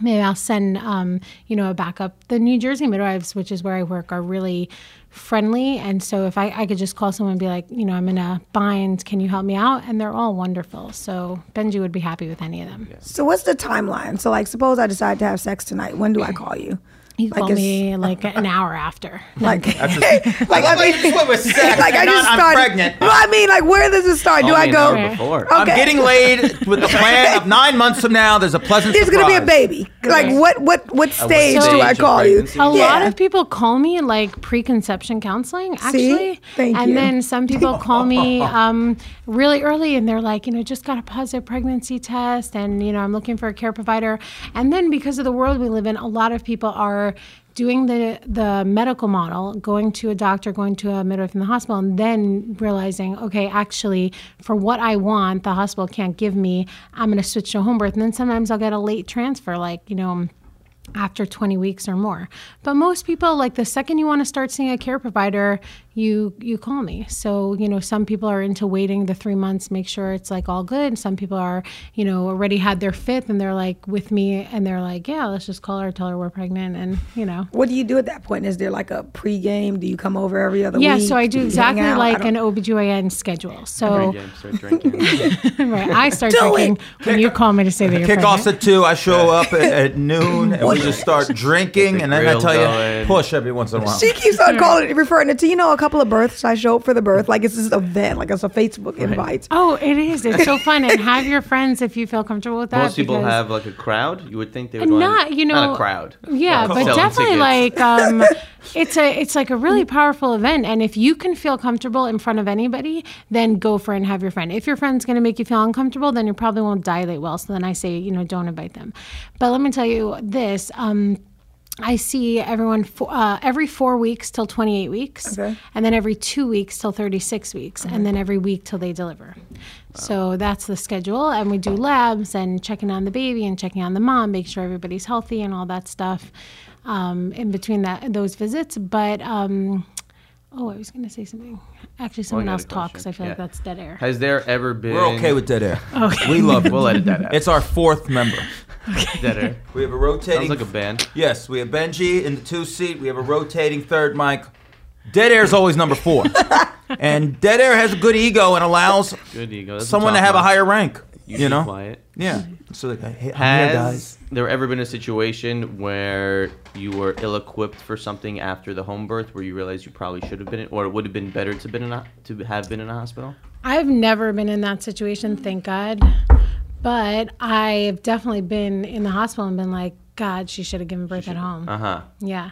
B: Maybe I'll send, um, you know, a backup. The New Jersey midwives, which is where I work, are really friendly. And so if I, I could just call someone and be like, you know, I'm in a bind, can you help me out? And they're all wonderful. So Benjy would be happy with any of them.
E: So what's the timeline? So like, suppose I decide to have sex tonight. When do I call you?
B: You
E: Like
B: call
E: it's-
B: me like an hour after.
E: Like, like
C: Like,
E: I
C: wait,
E: mean,
C: wait, wait, sex,
E: like I just
C: not, I'm
E: started.
C: pregnant.
E: No, I mean, like, where does it start? Do I go?
F: hour before.
C: I'm getting laid with the plan of nine months from now. There's a pleasant
E: There's
C: surprise.
E: gonna be a baby. Like, what, what, what stage do I
F: stage of
E: call you?
F: pregnancy?
B: A lot of people call me like pre-conception counseling, actually.
E: Thank
B: and
E: you.
B: then some people call me um, really early, and they're like, you know, just got a positive pregnancy test, and you know, I'm looking for a care provider. And then because of the world we live in, a lot of people are doing the the medical model, going to a doctor, going to a midwife in the hospital, and then realizing, okay, actually, for what I want, the hospital can't give me. I'm going to switch to home birth, and then sometimes I'll get a late transfer, like you know after 20 weeks or more. But most people like the second you want to start seeing a care provider, you you call me. So, you know, some people are into waiting the 3 months, make sure it's like all good. Some people are, you know, already had their fifth and they're like with me and they're like, yeah, let's just call her, tell her we're pregnant and, you know.
E: What do you do at that point? Is there like a pregame? Do you come over every other
B: Yeah,
E: week?
B: so I do
E: you
B: exactly like
E: don't-
B: an OBGYN schedule. So,
F: Again, start drinking.
B: right, I start
E: Do
B: drinking
E: it.
B: when you call me to say that you're
C: Kick off
B: pregnant.
C: at two. I show up at, at noon, and we just start drinking, and then I
F: grill
C: tell you, push every once in a while.
E: She keeps on calling referring it to, you know, a couple of births. I show up for the birth. Like it's this event, like it's a Facebook invite.
B: Oh, it is. It's so fun. And have your friends if you feel comfortable with that.
F: Most people have like a crowd. You would think they would
B: not
F: want
B: you know
F: not a crowd.
B: yeah but definitely
F: tickets.
B: like um it's a it's like a really powerful event and if you can feel comfortable in front of anybody then go for it and have your friend if your friend's going to make you feel uncomfortable then you probably won't dilate well so then i say you know don't invite them but let me tell you this um I see everyone for, uh, every four weeks till 28 weeks,
E: Okay.
B: and then every two weeks till 36 weeks, and then every week till they deliver. So that's the schedule, and we do labs and checking on the baby and checking on the mom, make sure everybody's healthy and all that stuff um, in between that those visits. But um, oh, I was going to say something. Actually, someone
F: got a
B: else talk because I feel like that's dead air.
F: Has there ever been?
C: We're okay with dead air. We love it.
F: We'll edit that out.
C: It's our fourth member.
F: Dead air.
C: We have a rotating.
F: Sounds like a band.
C: Yes, we have Benjy in the two seat. We have a rotating third mic. Dead air is always number four, and dead air has a good ego and allows
F: Good ego. That's
C: someone to
F: top
C: have a
F: notch.
C: higher rank.
F: You,
C: You, know?
F: quiet.
C: Yeah. So like, hey, I'm here,
F: Has
C: guys.
F: there ever been a situation where you were ill-equipped for something after the home birth, where you realized you probably should have been, in, or it would have been better to been in a, to have been in a hospital?
B: I've never been in that situation, thank God. But I've definitely been in the hospital and been like, God, she should have given birth at home.
F: Uh huh.
B: Yeah.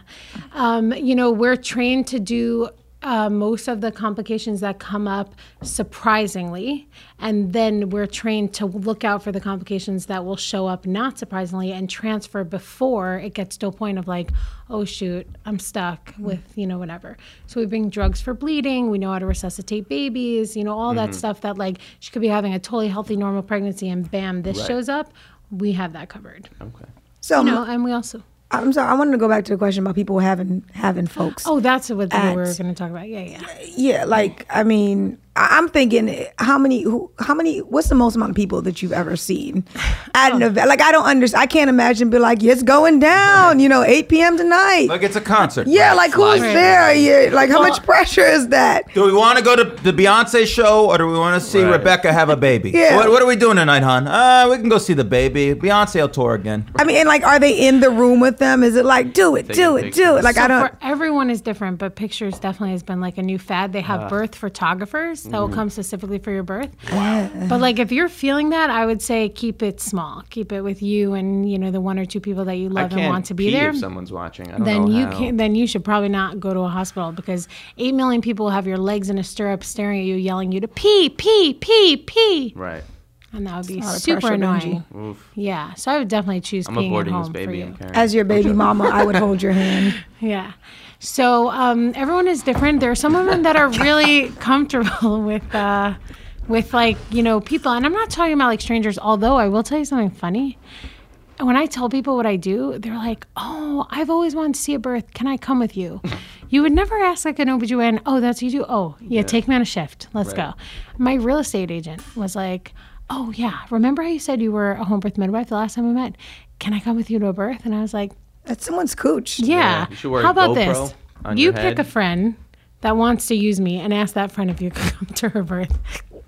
B: Um, you know, we're trained to do uh, most of the complications that come up surprisingly. And then we're trained to look out for the complications that will show up not surprisingly and transfer before it gets to a point of like, oh, shoot, I'm stuck with, you know, whatever. So we bring drugs for bleeding. We know how to resuscitate babies, you know, all that stuff that like she could be having a totally healthy, normal pregnancy and bam, this
F: Right.
B: shows up. We have that covered.
F: Okay.
E: So
B: You know, and we also.
E: I'm sorry. I wanted to go back to the question about people having having folks.
B: Oh, that's what we were going to talk about. Yeah, yeah.
E: Yeah, like I mean, I'm thinking how many, who, how many, what's the most amount of people that you've ever seen at an event? Like I don't understand. I can't imagine. Be like, yeah, it's going down. You know, 8 p.m. tonight.
C: Like it's a concert.
E: yeah, like who's
F: Fly.
E: there? Yeah, like how much pressure is that?
C: Do we want to go to the Beyonce show or do we want to see
F: Right.
C: Rebecca have a baby?
E: Yeah.
C: What, what are we doing tonight, hon? Uh, we can go see the baby. Beyonce will tour again.
E: I mean, and like, are they in the room with them? Is it like, do it, do it, do it? Like
B: so
E: I don't.
B: for everyone is different, but pictures definitely has been like a new fad. They have birth photographers that will mm-hmm. come specifically for your birth. But like if you're feeling that, I would say keep it small. Keep it with you and you know the one or two people that you love and want to be there.
F: if someone's watching. I don't
B: Then you
F: how.
B: can. Then you should probably not go to a hospital because eight million people will have your legs in a stirrup, staring at you, yelling you to pee, pee, pee, pee,
F: Right.
B: And that would be super annoying.
F: Oof.
B: Yeah, so I would definitely choose
F: I'm
B: peeing at home
F: this
B: for
F: baby.
B: you.
F: I'm.
E: As your baby mama, I would hold your hand.
B: Yeah. So um, everyone is different. There are some women that are really comfortable with, uh, with like you know people, and I'm not talking about like strangers. Although I will tell you something funny. When I tell people what I do, they're like, "Oh, I've always wanted to see a birth. Can I come with you?" you would never ask like an OBGYN, "Oh, that's what you do." Oh, yeah, take me on a shift. Let's
F: Right.
B: go. My real estate agent was like, "Oh yeah, remember how you said you were a home birth midwife the last time we met? Can I come with you to a birth?" And I was like,
E: That's someone's cooch.
B: yeah.
F: you should wear
B: How about
F: GoPro
B: this?
F: on
B: You
F: your
B: pick
F: head.
B: a friend that wants to use me and ask that friend if you can come to her birth.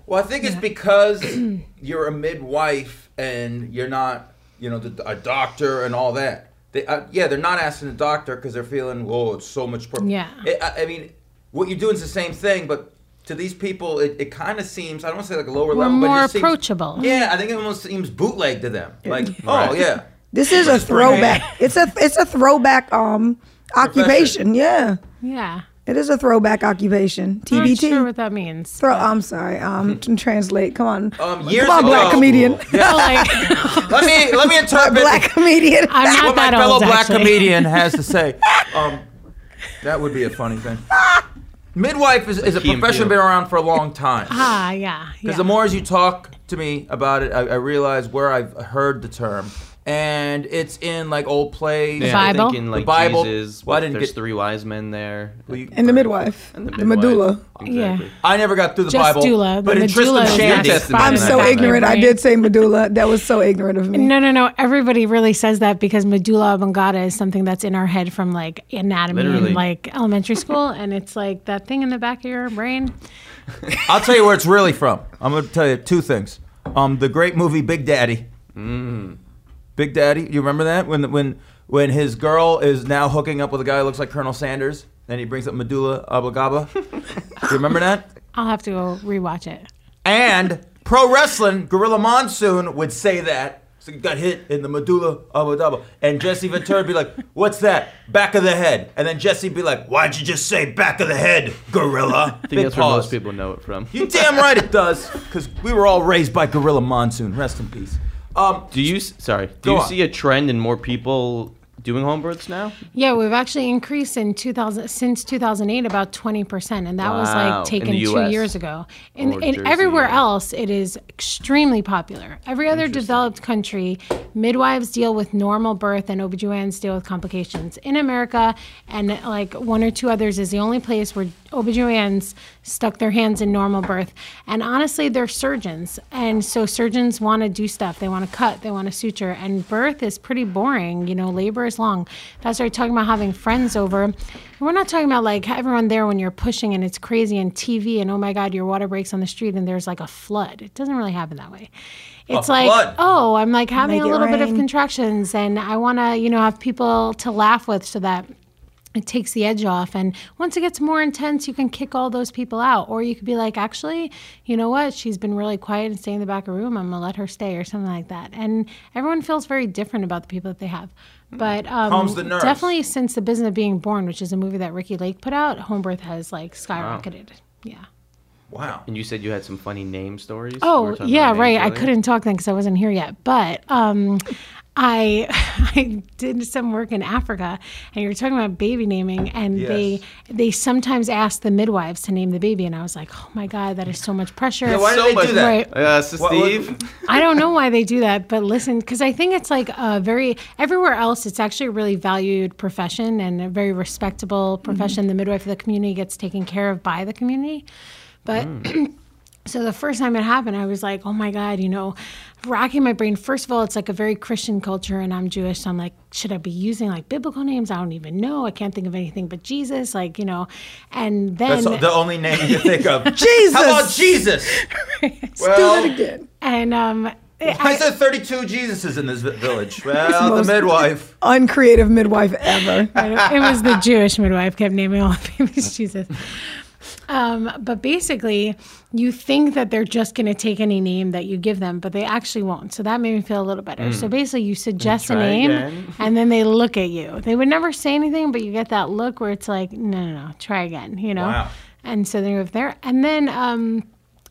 C: Well, I think it's because you're a midwife and you're not, you know, the, a doctor and all that. They, uh, yeah, they're not asking the doctor because they're feeling, whoa, it's so much. Pro-.
B: Yeah.
C: It, I, I mean, what you're doing is the same thing, but to these people, it, it kind of seems, I don't want to say like a lower
B: We're
C: level, but it
B: more
C: just seems-
B: approachable.
C: yeah, I think it almost seems bootleg to them. Like, oh, yeah.
E: This is a throwback. It's a it's a throwback um occupation. Yeah,
B: Yeah.
E: it is a throwback occupation.
B: I'm not
E: TBT.
B: sure what that means.
E: Throw. I'm sorry. Um, translate. Come on.
C: Um, years
E: Come on, black
C: ago-
E: comedian.
C: Yeah.
B: So, like,
C: let me let me interpret
E: black comedian.
B: I'm not
C: what my
B: that
C: fellow
B: old,
C: black
B: actually.
C: comedian has to say. Um, that would be a funny thing. Midwife is, is a
F: Key and
C: profession been around for a long time.
B: ah, yeah.
C: Because
B: yeah.
C: the more as you talk to me about it, I, I realize where I've heard the term, and it's in like old plays.
F: Yeah,
B: Bible?
F: I'm thinking like
C: The Bible.
F: Jesus.
C: Well, I didn't
F: there's
C: get-
F: three wise men there.
C: Well, you-
E: and the midwife.
F: And
E: the,
F: midwife.
E: medulla.
F: Exactly.
C: I never got through the
B: Just
C: Bible,
B: doula. The
C: but in
B: medulla
C: Tristram Shandy,
E: I'm so
F: my
E: ignorant. I did say medulla. That was so ignorant of me.
B: No, no, no. Everybody really says that because medulla oblongata is something that's in our head from like anatomy
F: Literally.
B: and like elementary school, and it's like that thing in the back of your brain.
C: I'll tell you where it's really from. I'm going to tell you two things. Um, the great movie Big Daddy. Big Daddy, you remember that when when when his girl is now hooking up with a guy who looks like Colonel Sanders, and he brings up medulla oblongata. Do you remember that?
B: I'll have to go rewatch it.
C: And pro wrestling, Gorilla Monsoon would say that. So he got hit in the medulla oblongata, and Jesse Ventura would be like, "What's that? Back of the head." And then Jesse'd be like, "Why'd you just say back of the head, Gorilla?"
F: I think that's where most people know it from.
C: You damn right it does, because we were all raised by Gorilla Monsoon. Rest in peace. Um,
F: Do you sorry? Do you
C: on.
F: see a trend in more people doing home births now?
B: Yeah, we've actually increased in 2000 since 2008 about 20%, and that was like taken two years ago. In,
F: Or
B: in
F: Jersey,
B: everywhere
F: yeah.
B: else, it is extremely popular. Every other developed country, midwives deal with normal birth and OBGYNs deal with complications. In America, and like one or two others, is the only place where OBGYNs stuck their hands in normal birth. And honestly, they're surgeons. And so surgeons want to do stuff. They want to cut, they want to suture. And birth is pretty boring. You know, labor is long. That's why we're talking about having friends over. We're not talking about like everyone there when you're pushing and it's crazy and TV and oh my God, your water breaks on the street and there's like a flood. It doesn't really happen that way. It's like,
C: flood.
B: oh, I'm like having
E: Make
B: a
E: it
B: little bit of contractions and I want to, you know, have people to laugh with so that it takes the edge off. And once it gets more intense, you can kick all those people out. Or you could be like, actually, you know what? She's been really quiet and stay in the back of the room. I'm going to let her stay or something like that. And everyone feels very different about the people that they have. But um,
C: Calms the nerves.
B: definitely since The Business of Being Born, which is a movie that Ricki Lake put out, home birth has like skyrocketed. Yeah.
C: Wow.
F: And you said you had some funny name stories.
B: Oh
F: were
B: yeah,
F: about names
B: right. I couldn't talk then because I wasn't here yet. But um, I I did some work in Africa, and you were talking about baby naming, and they
C: Yes.
B: they sometimes ask the midwives to name the baby, and I was like, oh my god, that is so much pressure.
C: Yeah, why do they
F: much-
C: do that?
B: Right.
F: Uh, so
C: What- what-
F: Steve.
B: I don't know why they do that, but listen, because I think it's like a very everywhere else, it's actually a really valued profession and a very respectable profession. The midwife of the community gets taken care of by the community, but. So the first time it happened, I was like, "Oh my God!" You know, racking my brain. First of all, it's like a very Christian culture, and I'm Jewish, so I'm like, should I be using like biblical names? I don't even know. I can't think of anything but Jesus, like you know. And then
C: That's the only name you think of.
E: Jesus.
C: How about Jesus?
E: Do
C: Well,
E: that again.
B: and um,
C: why
B: I-
C: is there 32 Jesuses in this village? Well, the midwife.
E: Uncreative midwife ever.
B: it was the Jewish midwife kept naming all the babies Jesus. Um, but basically, you think that they're just going to take any name that you give them, but they actually won't. So that made me feel a little better. So basically, you suggest a name,
F: again.
B: and then they look at you. They would never say anything, but you get that look where it's like, no, no, no, try again. You know.
C: Wow.
B: And so they move there, and then. Um,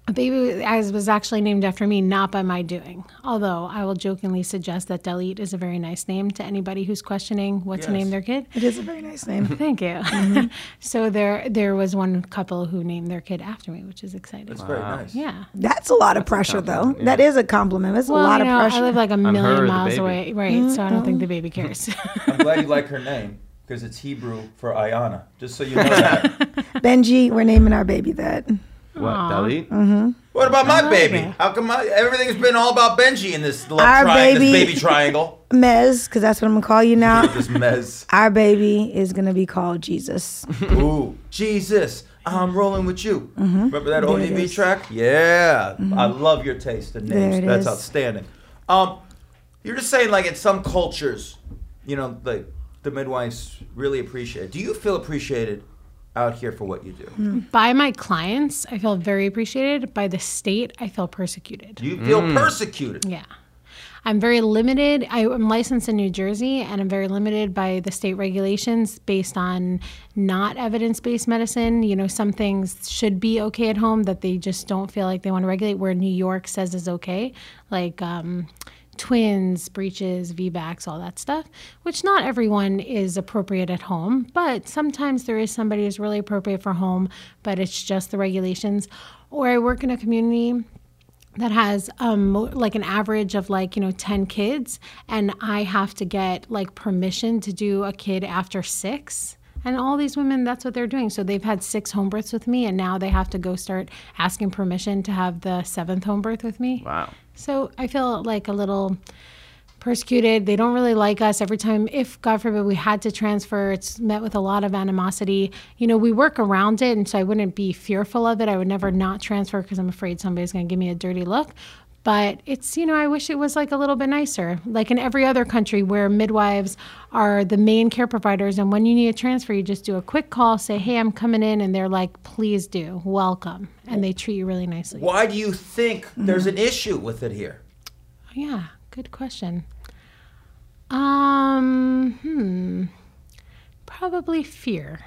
B: a baby as was actually named after me, not by my doing. Although I will jokingly suggest that Dahlyt is a very nice name to anybody who's questioning what to name their kid.
E: It is a very nice name.
B: Thank you.
C: Mm-hmm.
B: so there there was one couple who named their kid after me, which is exciting.
C: That's very nice.
B: Yeah.
E: That's a lot of pressure, though. That is a compliment. That's
B: Well,
E: a lot
B: you know,
E: of pressure.
B: I live like a million miles away, right? So I don't think the baby cares.
C: I'm glad you like her name because it's Hebrew for Aayana. Just so you know that.
E: Benjy, we're naming our baby that.
F: What,
B: Aw.
F: Dahlyt?
C: What about my baby?
B: okay.
C: How come I, everything's been all about Benjy in this love
E: Our
C: triangle,
E: baby-
C: this baby triangle?
E: Mez, because that's what I'm going to call you now.
C: this mess.
E: Our baby is going to be called Jesus.
C: Ooh, Jesus, I'm rolling with you. Remember that
E: Mm-hmm. There it
C: ODB
E: is. Mm-hmm.
C: track? Yeah, I love your taste in names.
E: There it
C: That's
E: is.
C: outstanding. Um, you're just saying like in some cultures, you know, like the midwives really appreciate. it. Do you feel appreciated out here for what you do?
E: Hmm.
B: By my clients, I feel very appreciated. By the state, I feel persecuted.
C: You feel persecuted?
B: Yeah. I'm very limited. I, am licensed in New Jersey, and I'm very limited by the state regulations based on not evidence based medicine. You know, some things should be okay at home that they just don't feel like they want to regulate, where New York says is okay, like um, twins, breeches, VBACs, all that stuff, which not everyone is appropriate at home, but sometimes there is somebody who's really appropriate for home, but it's just the regulations. Or I work in a community that has um like an average of like you know 10 kids and i have to get like permission to do a kid after six and all these women that's what they're doing so they've had six home births with me and now they have to go start asking permission to have the seventh home birth with me
F: Wow.
B: so i feel like a little persecuted. They don't really like us. Every time, if God forbid, we had to transfer, it's met with a lot of animosity. You know, we work around it, and so I wouldn't be fearful of it. I would never not transfer because I'm afraid somebody's going to give me a dirty look. But it's, you know, I wish it was like a little bit nicer. Like in every other country where midwives are the main care providers, and when you need a transfer, you just do a quick call, say, hey, I'm coming in, and they're like, please do, welcome. And they treat you really nicely.
C: Why do you think there's an issue with it here?
B: Yeah, good question. Um, hmm. Probably fear.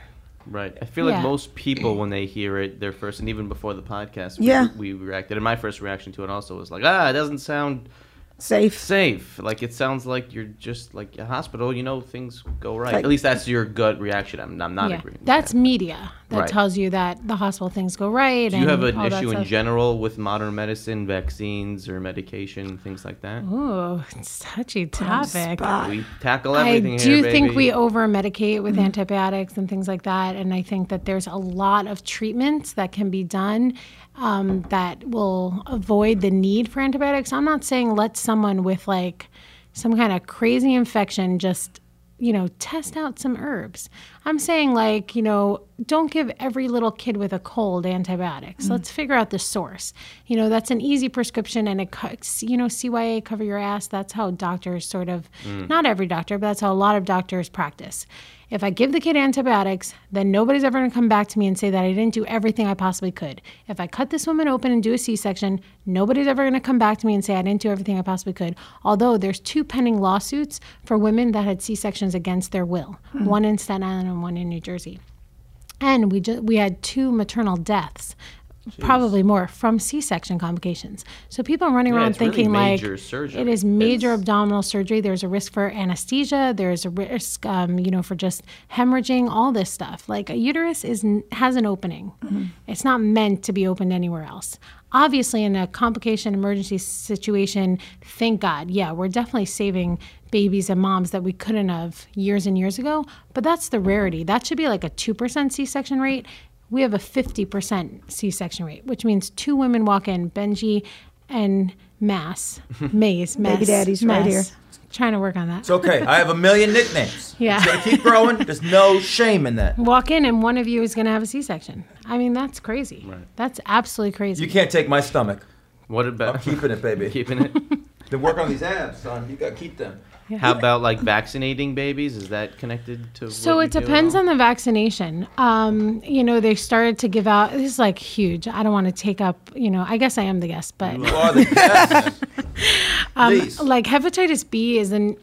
F: Right. I feel like most people, when they hear it, their first, and even before the podcast, we,
E: Yeah.
F: we reacted. And my first reaction to it also was like, ah, it doesn't sound
E: Safe.
F: safe. Like it sounds like you're just like a hospital. You know, things go right.
E: Like-
F: At least that's your gut reaction. I'm, I'm not
B: yeah,
F: agreeing.
B: that's
F: that.
B: media that
F: Right.
B: tells you that the hospital things go right.
F: Do you have an
B: all that
F: issue in general with modern medicine, vaccines, or medication, things like that?
B: Ooh, it's touchy topic.
F: We tackle everything.
B: I
F: everything
B: do
F: here,
B: think
F: baby.
B: we over medicate with antibiotics and things like that. And I think that there's a lot of treatments that can be done um, that will avoid the need for antibiotics. I'm not saying let someone with like some kind of crazy infection just you know, test out some herbs. I'm saying, like, you know, don't give every little kid with a cold antibiotics. Mm. Let's figure out the source. You know, that's an easy prescription and it, you know, CYA, cover your ass. That's how doctors sort of, mm. not every doctor, but that's how a lot of doctors practice. If I give the kid antibiotics, then nobody's ever going to come back to me and say that I didn't do everything I possibly could. If I cut this woman open and do a C section, nobody's ever going to come back to me and say I didn't do everything I possibly could. Although there's two pending lawsuits for women that had C sections against their will, hmm. one in Staten Island and one in New Jersey. And we just we had two maternal deaths, probably more from C-section complications. So people are running
F: Yeah,
B: around
F: really
B: thinking
F: major
B: like
F: surgery.
B: it is major
F: It's-
B: abdominal surgery. There's a risk for anesthesia. There's a risk, um, you know, for just hemorrhaging. All this stuff. Like a uterus is has an opening. It's not meant to be opened anywhere else. Obviously, in a complication emergency situation, thank God, yeah, we're definitely saving babies and moms that we couldn't have years and years ago. But that's the rarity. That should be like a two percent C-section rate. We have a 50% C-section rate, which means two women walk in, Benjy and Mass, Maze, Mess,
E: Baby daddy's right here.
B: Trying to work on that.
C: It's okay. I have a million nicknames.
B: Yeah.
C: It's gonna keep growing. There's no shame in that.
B: Walk in and one of you is going to have a C-section. I mean, that's crazy. Right. That's absolutely crazy.
C: You can't take my stomach.
F: What about
C: I'm keeping it, baby.
F: keeping it?
C: Then work on these abs, son. You gotta keep them.
F: How about like vaccinating babies? Is that connected to?
B: So
F: what
B: it
F: you
B: depends
F: all?
B: on the vaccination. Um, you know, they started to give out. This is like huge. I don't want to take up. You know, I guess I am the guest, but
C: You are the best.
B: um,
C: Please.
B: like hepatitis B is in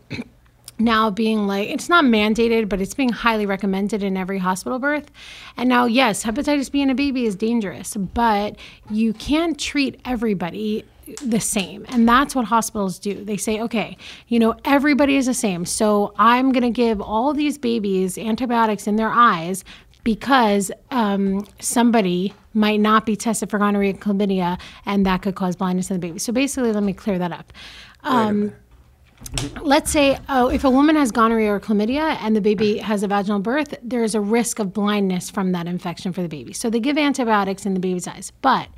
B: now being like it's not mandated, but it's being highly recommended in every hospital birth. And now, yes, hepatitis B in a baby is dangerous, but you can't treat everybody the same. And that's what hospitals do. They say, okay, you know, everybody is the same. So I'm going to give all these babies antibiotics in their eyes because um, somebody might not be tested for gonorrhea and chlamydia, and that could cause blindness in the baby. So basically, let me clear that up. Um, let's say oh, if a woman has gonorrhea or chlamydia and the baby has a vaginal birth, there's a risk of blindness from that infection for the baby. So they give antibiotics in the baby's eyes. But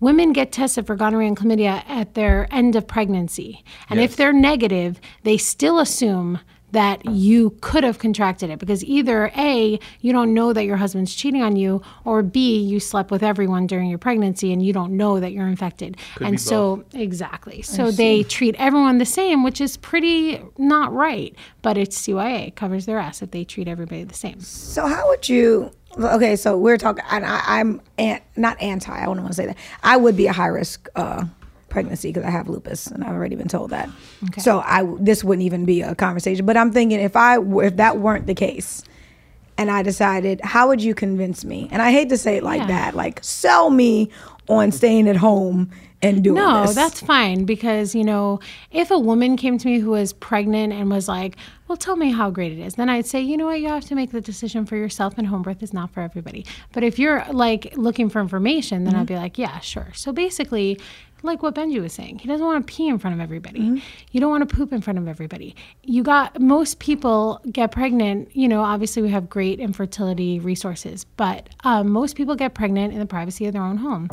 B: women get tested for gonorrhea and chlamydia at their end of pregnancy. And if they're negative, they still assume that you could have contracted it because either A, you don't know that your husband's cheating on you, or B, you slept with everyone during your pregnancy and you don't know that you're infected. Could and so, exactly. So they treat everyone the same, which is pretty not right, but it's CYA, it covers their ass if they treat everybody the same.
E: So how would you? Okay, so we're talking. And I, I'm an, not anti. I wouldn't want to say that. I would be a high risk uh, pregnancy because I have lupus, and I've already been told that. So I this wouldn't even be a conversation. But I'm thinking if I if that weren't the case, and I decided, how would you convince me? And I hate to say it like
B: Yeah.
E: that, like sell me on staying at home and doing
B: No,
E: this.
B: that's fine because, you know, if a woman came to me who was pregnant and was like, well, tell me how great it is, then I'd say, you know what, you have to make the decision for yourself and home birth is not for everybody. But if you're like looking for information, then mm-hmm. I'd be like, yeah, sure. So basically, like what Benjy was saying, he doesn't want to pee in front of everybody. You don't want to poop in front of everybody. You got most people get pregnant. You know, obviously we have great infertility resources, but um, most people get pregnant in the privacy of their own home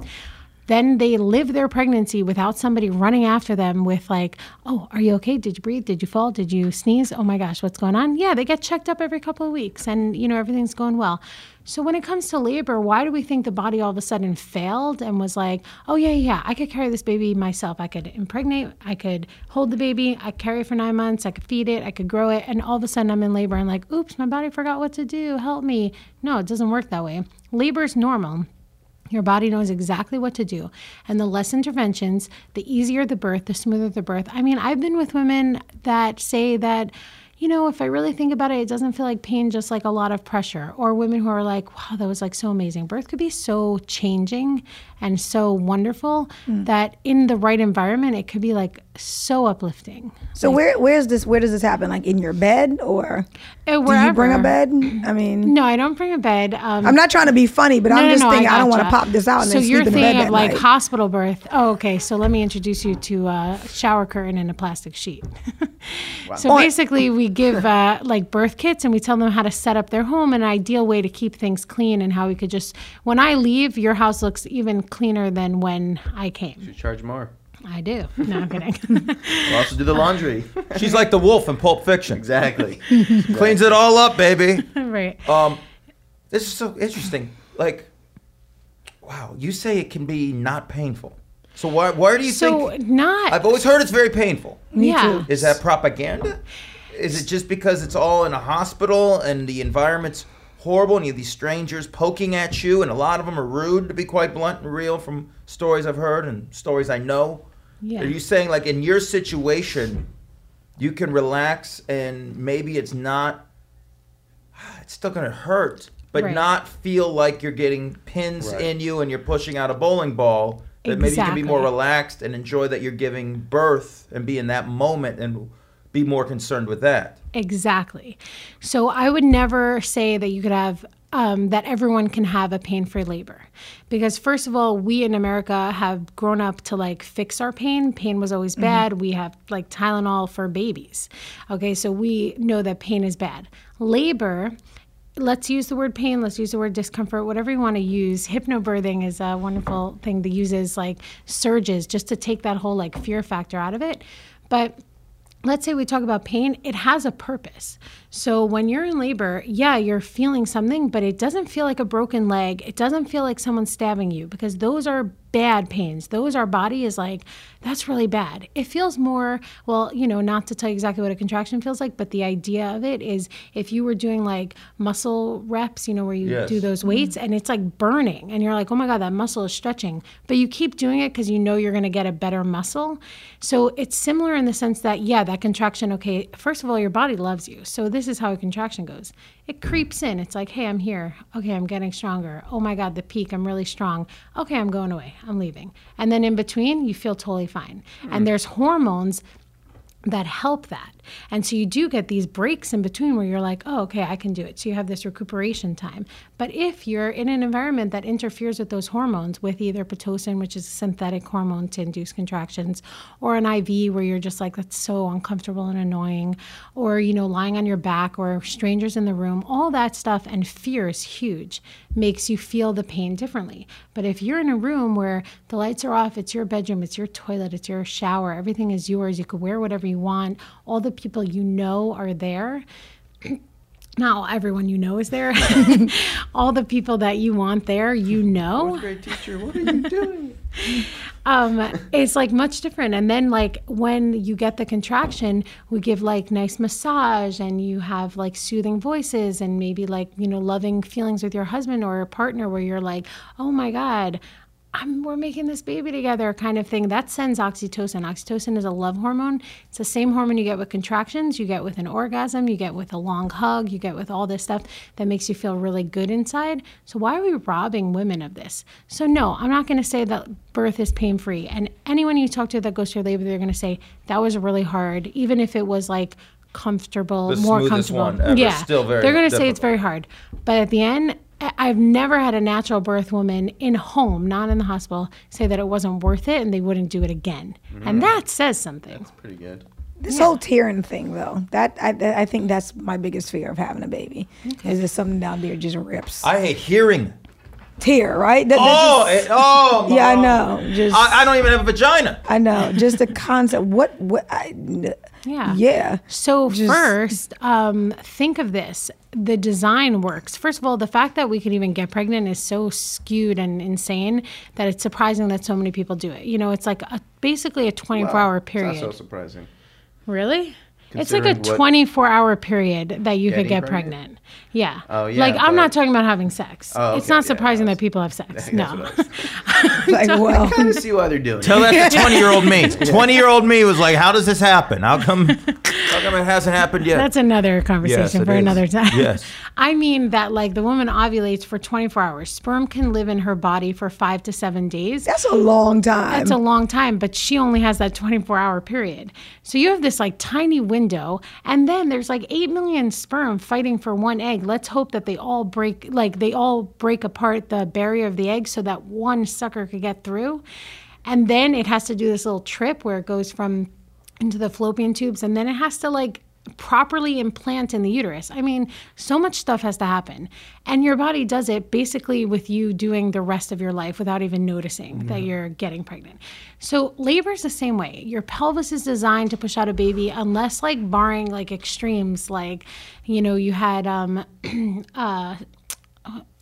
B: then they live their pregnancy without somebody running after them with like oh are you okay? Did you breathe? Did you fall? Did you sneeze? Oh my gosh what's going on? Yeah they get checked up every couple of weeks and you know everything's going well. So when it comes to labor why do we think the body all of a sudden failed and was like oh yeah yeah i could carry this baby myself. I could impregnate i could hold the baby i carry it for nine months i could feed it i could grow it and all of a sudden i'm in labor and like oops my body forgot what to do. Help me. No it doesn't work that way. Labor is normal your body knows exactly what to do. And the less interventions, the easier the birth, the smoother the birth. I mean, I've been with women that say that, you know, if I really think about it, it doesn't feel like pain, just like a lot of pressure. Or women who are like, wow, that was like so amazing. Birth could be so changing and so wonderful that in the right environment, it could be like so uplifting.
E: So where where's this? Where does this happen? Like in your bed or
B: Uh,
E: do you bring a bed? I mean,
B: No, I don't bring a bed. Um,
E: I'm not trying to be funny, but
B: No,
E: I'm
B: no,
E: just
B: no,
E: thinking I, don't want to pop this out and
B: so
E: then
B: you're
E: sleep in the bed
B: thinking of like
E: night.
B: hospital birth. Oh, okay. So let me introduce you to a shower curtain and a plastic sheet. so basically, we give uh, like birth kits and we tell them how to set up their home, an ideal way to keep things clean, and how we could just when I leave, your house looks even cleaner than when I came.
F: You charge more.
B: I do. No, I'm kidding.
F: We'll also do the laundry.
C: She's like the wolf in Pulp Fiction.
F: exactly.
C: Cleans it all up, baby.
B: right.
C: Um, this is so interesting. Like, wow, you say it can be not painful. So why why do you
B: So
C: think?
B: So not.
C: I've always heard it's very painful.
B: Me yeah.
C: Is that propaganda? Is it just because it's all in a hospital and the environment's horrible and you have these strangers poking at you and a lot of them are rude to be quite blunt and real from stories I've heard and stories I know?
B: Yeah.
C: Are you saying like in your situation you can relax and maybe it's not it's still going to hurt but
B: Right.
C: not feel like you're getting pins
F: Right.
C: in you and you're pushing out a bowling ball that maybe you can be more relaxed and enjoy that you're giving birth and be in that moment and be more concerned with that
B: Exactly. So I would never say that you could have um, that everyone can have a pain-free labor, because first of all, we in America have grown up to like fix our pain. Pain was always bad. We have like Tylenol for babies. Okay, so we know that pain is bad. Labor. Let's use the word pain. Let's use the word discomfort. Whatever you want to use. Hypnobirthing is a wonderful thing that uses like surges just to take that whole like fear factor out of it. But let's say we talk about pain, it has a purpose. So when you're in labor, yeah, you're feeling something, but it doesn't feel like a broken leg. It doesn't feel like someone's stabbing you because those are bad pains. Those our body is like, that's really bad. It feels more, well, you know, not to tell you exactly what a contraction feels like, but the idea of it is if you were doing like muscle reps, you know, where you
C: Yes.
B: do those weights and it's like burning and you're like, oh my God, that muscle is stretching. But you keep doing it because you know you're going to get a better muscle. So it's similar in the sense that, yeah, that contraction, okay, first of all, your body loves you. So this is how a contraction goes it creeps in. It's like, hey, I'm here. Okay, I'm getting stronger. Oh my God, the peak, I'm really strong. Okay, I'm going away. I'm leaving. And then in between, you feel totally fine. And mm. there's hormones that help that. And so you do get these breaks in between where you're like, oh, okay, I can do it. So you have this recuperation time. But if you're in an environment that interferes with those hormones, with either Pitocin, which is a synthetic hormone to induce contractions, or an IV where you're just like, that's so uncomfortable and annoying, or, you know, lying on your back or strangers in the room, all that stuff and fear is huge, makes you feel the pain differently. But if you're in a room where the lights are off, it's your bedroom, it's your toilet, it's your shower, everything is yours, you could wear whatever you want, all the people you know are there. Not everyone you know is there. all the people that you want there, you know
F: Great teacher, what are you doing?
B: um, it's like much different. And then like when you get the contraction, we give like nice massage and you have like soothing voices and maybe like, you know, loving feelings with your husband or a partner where you're like, oh my God, I'm, we're making this baby together kind of thing. That sends oxytocin. Oxytocin is a love hormone. It's the same hormone you get with contractions, you get with an orgasm, you get with a long hug, you get with all this stuff that makes you feel really good inside. So why are we robbing women of this? So no, I'm not going to say that birth is pain free. And anyone you talk to that goes through labor, they're going to say that was really hard, even if it was like comfortable,
C: The
B: more comfortable. Yeah,
C: Still very
B: they're going to say it's very hard. But at the end, I've never had a natural birth woman in home, not in the hospital, say that it wasn't worth it and they wouldn't do it again.
C: Mm-hmm.
B: And that says something.
F: That's pretty good.
E: This whole tearing thing, though, that I, I think that's my biggest fear of having a baby. Is that something down there just rips?
C: I hate hearing.
E: Tear, right? That- that
C: Oh,
E: just-
C: it, oh,
E: yeah, I know. Just
C: I, I don't even have a vagina.
E: I know. Just the concept. What? What? I,
B: Yeah.
E: Yeah.
B: So
E: Just-
B: first, um, think of this: the design works. First of all, the fact that we can even get pregnant is so skewed and insane that it's surprising that so many people do it. You know, it's like a, basically a 24-hour period.
F: It's not so surprising.
B: Really? It's like a 24 hour period that you could get
F: pregnant?
B: pregnant. Yeah.
F: Oh, yeah,
B: Like I'm not talking about having sex.
F: Oh,
B: it's
F: okay,
B: not
F: yeah,
B: surprising
F: I
B: that people have sex.
F: That's
B: No.
F: what I was-
E: Like, well,
F: kind of see why they're doing
C: Tell
F: it.
C: that to 20 year old me. 20 year old me was like, how does this happen? How come, how come it hasn't happened yet?
B: That's another conversation
C: Yes,
B: for
C: is.
B: another time.
C: Yes.
B: I mean that like the woman ovulates for 24 hours. Sperm can live in her body for 5 to 7 days.
E: that's a long time.
B: That's a long time, but she only has that 24 hour period. So you have this like tiny window, and then there's like 8 million sperm fighting for one egg. Let's hope that they all break, like they all break apart the barrier of the egg so that one sucker could get through. And then it has to do this little trip where it goes from into the fallopian tubes, and then it has to like properly implant in the uterus. I mean, so much stuff has to happen. And your body does it basically with you doing the rest of your life without even noticing that you're getting pregnant. So labor is the same way. Your pelvis is designed to push out a baby unless like barring like extremes like, you know, you had um uh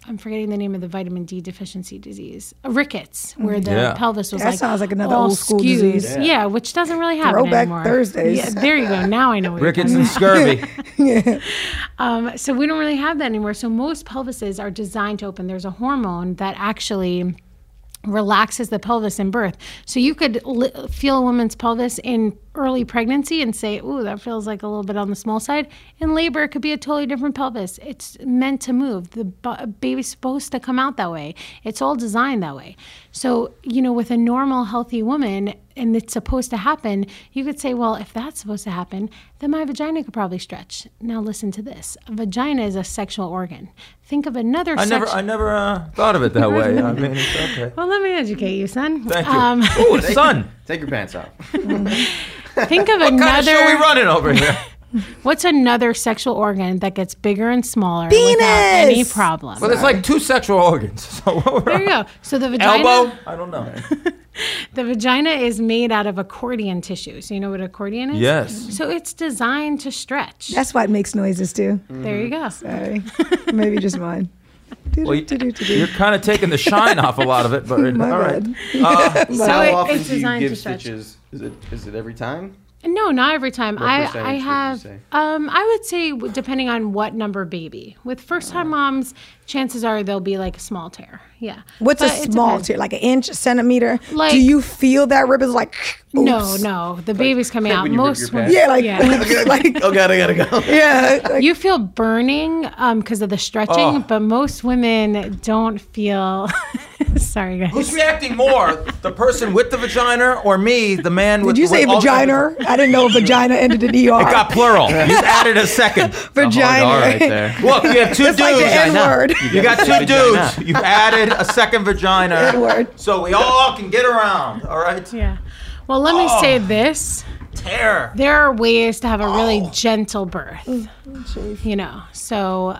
B: I'm forgetting the name of the vitamin D deficiency disease, rickets, where the
C: Yeah.
B: pelvis was
E: That
B: like
E: sounds like another
B: all
E: old school
B: skewed.
E: disease.
B: Yeah. which doesn't really happen
E: Throwback
B: anymore.
E: Thursdays.
B: Yeah, there you go. Now I know what you're
C: Rickets and scurvy.
B: um, so we don't really have that anymore. So most pelvises are designed to open. There's a hormone that actually relaxes the pelvis in birth. So you could li- feel a woman's pelvis in early pregnancy and say, "Ooh, that feels like a little bit on the small side." In labor, it could be a totally different pelvis. It's meant to move. The baby's supposed to come out that way. It's all designed that way. So you know, with a normal, healthy woman, and it's supposed to happen, you could say, "Well, if that's supposed to happen, then my vagina could probably stretch." Now listen to this: a vagina is a sexual organ. Think of another.
C: I never, I never uh, thought of it that way. I mean, it's okay.
B: well, let me educate you, son.
C: Thank you.
B: Um,
C: Ooh, son.
F: Take your pants off.
B: think of
C: What kind of
B: another.
C: show we running over here?
B: What's another sexual organ that gets bigger and smaller without any problem?
C: Well, there's like two sexual organs. So
B: there
C: we're
B: you go. So the vagina,
C: elbow? I don't know.
B: the vagina is made out of accordion tissue. So you know what accordion is?
C: Yes.
B: So it's designed to stretch.
E: That's why it makes noises too.
B: there you go.
E: Sorry, maybe just mine.
C: Well, you, you're kind of taking the shine off a lot of it, but all
E: My
C: right. Uh,
B: So
F: How
B: it-
F: often
B: it's
F: do you
B: designed to
F: give
B: stretch.
F: stitches? Is it is it every time?
B: No, not every time. I, I have, um, I would say depending on what number baby. With first time moms, chances are there'll be like a small tear. Yeah.
E: What's
B: But
E: a small
B: depends.
E: tear? Like an inch, centimeter?
B: Like-
E: Do you feel that rip is like?
B: No,
E: oops.
B: no, the baby's coming
F: like
B: out.
F: when you rip
B: Most
F: your
B: women,
E: Yeah, like,
B: Yeah.
E: like
F: Oh god, I gotta go.
E: yeah. like-
B: you feel burning because of the stretching,
C: Oh.
B: but most women don't feel. Sorry, guys.
C: who's reacting more, the person with the vagina or me, the man with?
E: Did you say
C: with all
E: vagina? I didn't know vagina ended in ER.
C: It got plural. You added a second.
E: vagina.
F: All right there.
C: Look, you have two
E: It's like
C: dudes.
E: the N word.
C: You got two
F: Vagina.
C: dudes. You've added a second vagina.
E: N-word.
C: So we all can get around. All right.
B: Yeah. Well, let me oh. say this.
C: Tear.
B: There are ways to have a really
C: Oh.
B: gentle birth. Mm, you know, so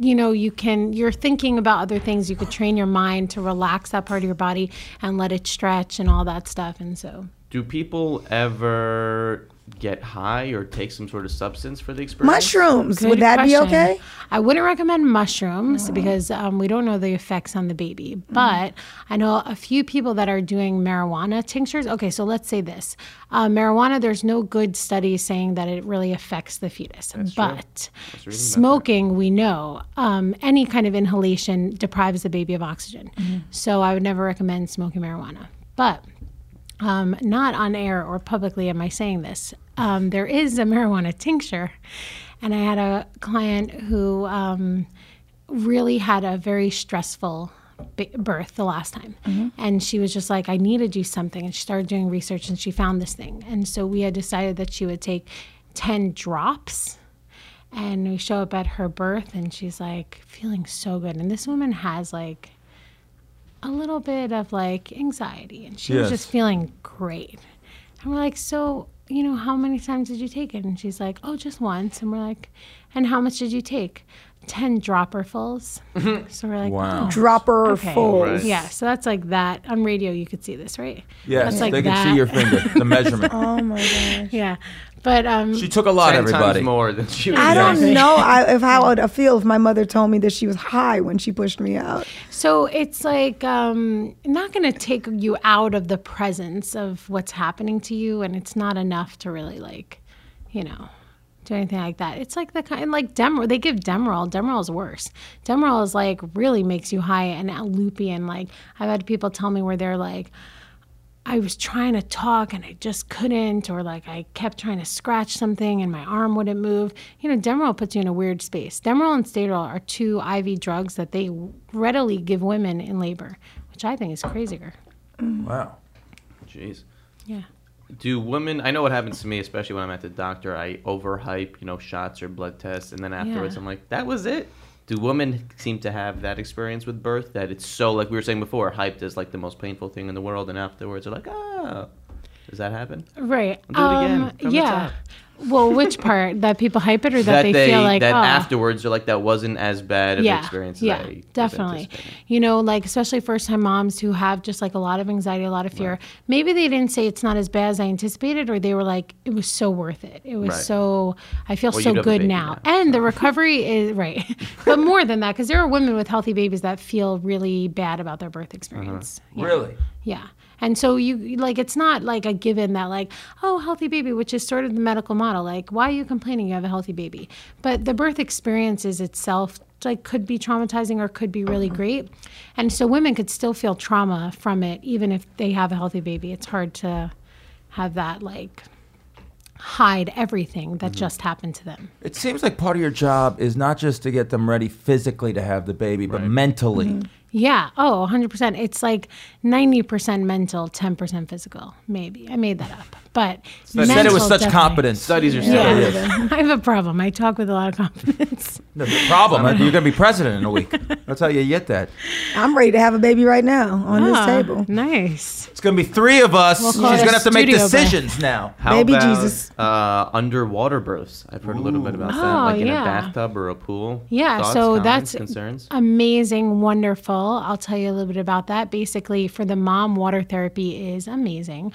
B: you know you can you're thinking about other things you could train your mind to relax that part of your body and let it stretch and all that stuff and so
F: Do people ever get high or take some sort of substance for the experience?
E: Mushrooms.
B: Good
E: Would that be okay?
B: I wouldn't recommend mushrooms because um, we don't know the effects on the baby. But I know a few people that are doing marijuana tinctures. Okay, so let's say this uh, marijuana, there's no good studies saying that it really affects the fetus. But smoking, we know, um, any kind of inhalation deprives the baby of oxygen. So I would never recommend smoking marijuana. But um, not on air or publicly am I saying this. Um, there is a marijuana tincture, and I had a client who um, really had a very stressful bi- birth the last time, and she was just like, "I need to do something," and she started doing research, and she found this thing, and so we had decided that she would take ten drops. And we show up at her birth, and she's like feeling so good. And this woman has like a little bit of like anxiety and she was just feeling great. And we're like, so, you know, how many times did you take it? And she's like, oh, just once. And we're like, and how much did you take? 10 dropperfuls. so we're like,
C: Wow.
B: oh,
E: Dropper
B: okay.
F: Right.
B: Yeah, so that's like that. On radio, you could see this, right?
C: Yes,
B: That's like
C: they can
B: that.
C: see your finger, the measurement.
E: Oh my gosh.
B: Yeah. But um,
C: She took a lot,
F: Ten
C: everybody.
F: times more than she was.
E: I don't
B: Exactly.
E: know I, if how I'd feel if my mother told me that she was high when she pushed me out.
B: So it's like um, not going to take you out of the presence of what's happening to you, and it's not enough to really like, you know, do anything like that. It's like the kind like Demerol. They give Demerol. Demerol is worse. Demerol is like really makes you high and loopy and like I've had people tell me where they're like. I was trying to talk and I just couldn't, or like I kept trying to scratch something and my arm wouldn't move. You know, Demerol puts you in a weird space. Demerol and Stadol are two IV drugs that they readily give women in labor, which I think is crazier.
C: Wow.
F: Jeez.
B: Yeah.
F: Do women? I know what happens to me, especially when I'm at the doctor. I overhype, you know, shots or blood tests, and then afterwards,
B: Yeah.
F: I'm like, "That was it." Do women seem to have that experience with birth? That it's so, like we were saying before, hyped as like the most painful thing in the world, and afterwards, they're like, "Oh." Does that happen?
B: Right.
F: Do it again,
B: Um, yeah. Well, which part? that people hype it or that, they, feel like
F: that
B: oh.
F: afterwards they're like that wasn't as bad of an
B: yeah,
F: experience. as
B: yeah, definitely. You know, like especially first time moms who have just like a lot of anxiety, a lot of fear. Maybe they didn't say it's not as bad as I anticipated, or they were like, it was so worth it. It was
F: Right.
B: so I feel
F: Well,
B: so
F: you'd have a
B: good now.
F: now,
B: and the recovery is right, but more than that, because there are women with healthy babies that feel really bad about their birth experience. Yeah.
C: Really?
B: Yeah. And so you you- like it's not like a given that like oh healthy baby which is sort of the medical model like why are you complaining you have a healthy baby? But the birth experiences itself like could be traumatizing or could be really great. And so women could still feel trauma from it even if they have a healthy baby. It's hard to have that like hide everything that mm-hmm. just happened to them.
C: It seems like part of your job is not just to get them ready physically to have the baby, but mentally. Mm-hmm.
B: Yeah. Oh, 100%. It's like 90% mental, 10% physical. Maybe. I made that up. But
C: You said it
B: mental,
C: with such
B: definitely.
C: confidence.
F: Studies are
B: Yeah.
F: studies.
B: I have a problem. I talk with a lot of confidence.
C: No, the problem. You're going to be president in a week. That's how you get that.
E: I'm ready to have a baby right now on this
B: Ah,
E: table.
B: Nice.
C: It's going to be three of us.
B: We'll
C: She's going to have to make
B: studio birth.
C: decisions now.
F: How
E: Baby
F: about
E: Jesus.
F: uh, underwater births? I've heard a little bit about that,
B: Oh,
F: like in
B: yeah.
F: a bathtub or a pool.
B: Yeah,
F: Thoughts,
B: so
F: comments,
B: that's
F: concerns.
B: amazing, wonderful. I'll tell you a little bit about that. Basically, for the mom, water therapy is amazing.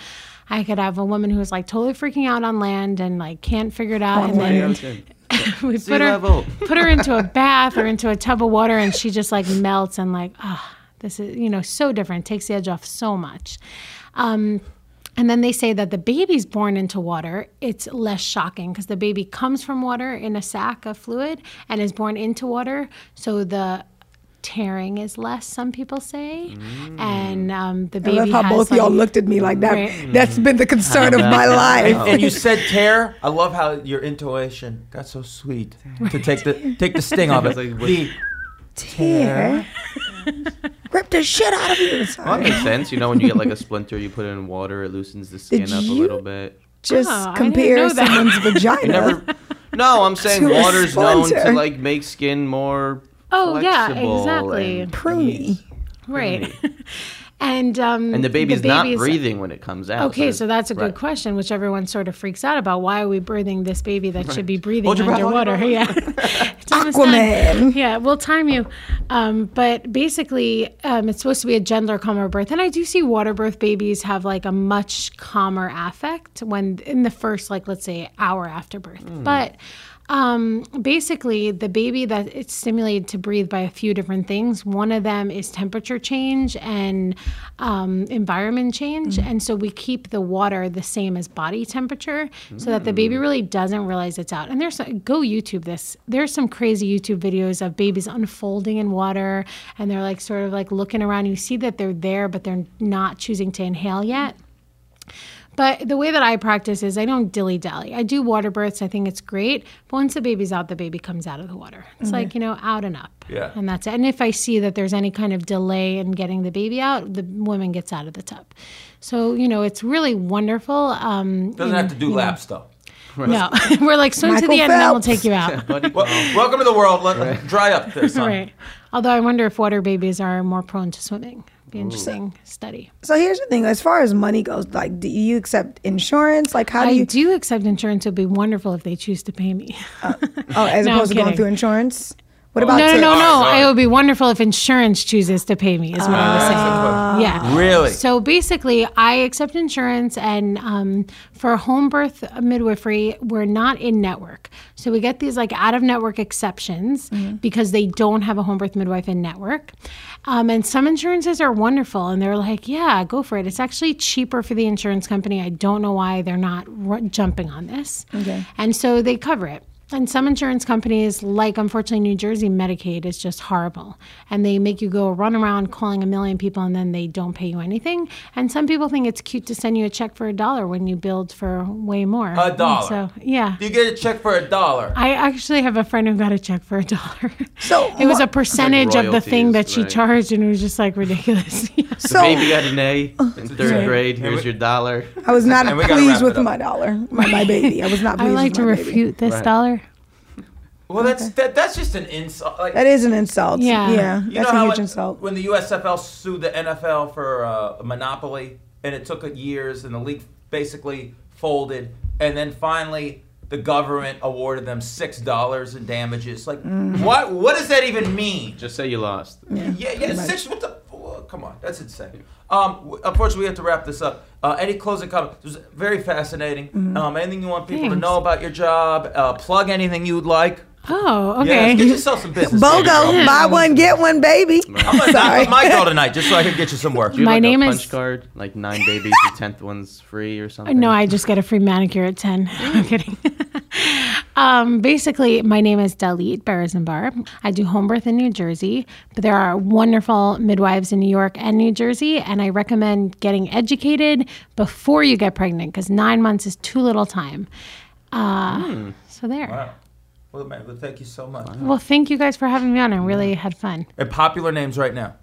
B: I could have a woman who's like totally freaking out on land and like can't figure it out, and then we
F: Sea
B: put her
F: level.
B: put her into a bath or into a tub of water and she just like melts and like ah this is you know so different. Takes the edge off so much. Um, and then they say that the baby's born into water. It's less shocking because the baby comes from water in a sac of fluid and is born into water. So the tearing is less some people say and um, the
E: I
B: baby
E: love how
B: has,
E: both of y'all looked at me like that.
B: Right.
E: That's been the concern of my life.
C: And you said tear. I love how your intuition got so sweet to take the take the sting of it.
F: It's like,
C: The
E: Tear. Rip the shit out of you.
F: Well, that makes sense. You know, when you get like a splinter, you put it in water, it loosens the skin
E: Did
F: up a little bit.
E: Just
B: Oh,
E: compare
B: know that.
E: someone's vagina.
F: Never. No, I'm saying water's known to like make skin more.
B: Oh, yeah, exactly.
F: and
E: pruny.
B: right and um
F: And the baby's not
B: baby's-
F: breathing when it comes out.
B: Okay,
F: it's-
B: so that's a good
F: right.
B: question, which everyone sort of freaks out about. Why are we birthing this baby that should be breathing
C: Hold your breath, hold your
B: underwater?
C: breath.
B: Yeah, It's almost done.
E: Aquaman.
B: Yeah, we'll time you. Um, but basically, um, it's supposed to be a gentler, calmer birth, and I do see water birth babies have like a much calmer affect when in the first, like let's say, hour after birth. But um, basically, the baby that it's stimulated to breathe by a few different things. One of them is temperature change and um, environment change, and so we keep the water the same as body temperature, so that the baby really doesn't realize it's out. And there's go YouTube this. There's some crazy YouTube videos of babies unfolding in water, and they're like sort of like looking around. You see that they're there, but they're not choosing to inhale yet. But the way that I practice is I don't dilly dally. I do water births. I think it's great. But once the baby's out, the baby comes out of the water. It's like, you know, out and up.
C: Yeah.
B: And that's it. And if I see that there's any kind of delay in getting the baby out, the woman gets out of the tub. So, you know, it's really wonderful. Um,
C: doesn't have to do laps though.
B: no, we're like swim to
E: Michael
B: the end and then we'll take you out.
C: Well, welcome to the world. Let dry up there, son.
B: right. Although I wonder if water babies are more prone to swimming. Be interesting study.
E: So here's the thing: as far as money goes, like, do you accept insurance? Like, how do
B: I
E: you?
B: do accept insurance. It would be wonderful if they choose to pay me.
E: oh, oh as
B: No,
E: opposed to going through insurance. What about
B: no, no, no, no. It would be wonderful if insurance chooses to pay me. Is what I was saying. Yeah.
C: Really?
B: So basically, I accept insurance, and um, for home birth midwifery, we're not in network. So we get these like out of network exceptions because they don't have a home birth midwife in network. Um, and some insurances are wonderful, and they're like, "Yeah, go for it." It's actually cheaper for the insurance company. I don't know why they're not r- jumping on this.
E: Okay.
B: And so they cover it. And some insurance companies, like unfortunately New Jersey Medicaid, is just horrible. And they make you go run around calling a million people and then they don't pay you anything. And some people think it's cute to send you a check for a dollar when you billed for way more.
C: A dollar.
B: So, yeah.
C: You get a check for a dollar.
B: I actually have a friend who got a check for a dollar.
E: So
B: it was a
E: what-
B: percentage of the thing that she
F: right.
B: charged, and it was just like ridiculous. Yeah.
E: So
F: Baby got an A in third
C: Right.
F: grade. Here's
C: we-
F: your dollar.
E: I was not
C: And we gotta wrap
E: pleased with my dollar, my, my baby. I was not
B: I
E: pleased
B: would like
E: with
B: to
E: my baby.
B: refute this
C: Right.
B: dollar.
C: Well, that's that, that's just an insult. Like,
E: That is an insult.
B: Yeah.
E: Yeah,
C: you
E: that's
C: know
E: a
C: how
E: huge
C: it-
E: insult.
C: when the USFL sued the NFL for uh, a monopoly, and it took years, and the league basically folded, and then finally the government awarded them six dollars in damages. Like,
E: Mm-hmm.
C: what? What does that even mean?
F: Just say you lost.
C: Yeah, yeah,
E: pretty much.
C: six. What the? oh, come on, that's insane. Um, unfortunately, we have to wrap this up. Uh, any closing comments? It was very fascinating.
E: Mm-hmm.
C: Um, anything you want people to know about your job? Uh, plug anything you'd like.
B: Oh,
C: Yeah,
B: okay.
C: get yourself some business. baby.
E: BOGO, buy one, get one, baby.
C: I'm gonna knock
E: Sorry.
C: my girl tonight just so I can get you some work.
F: Do you
B: My
F: like
B: name
F: a
B: is-
F: punch card, like nine babies, the tenth one's free or something.
B: No, I just get a free manicure at 10. I'm kidding. um, basically, my name is Dahlyt Berezin-Bahr. I do home birth in New Jersey, but there are wonderful midwives in New York and New Jersey, and I recommend getting educated before you get pregnant because nine months is too little time. Uh, So there.
C: Wow. Well, man, well, thank you so much.
B: Well, thank you guys for having me on. I really had fun.
C: And popular names right now.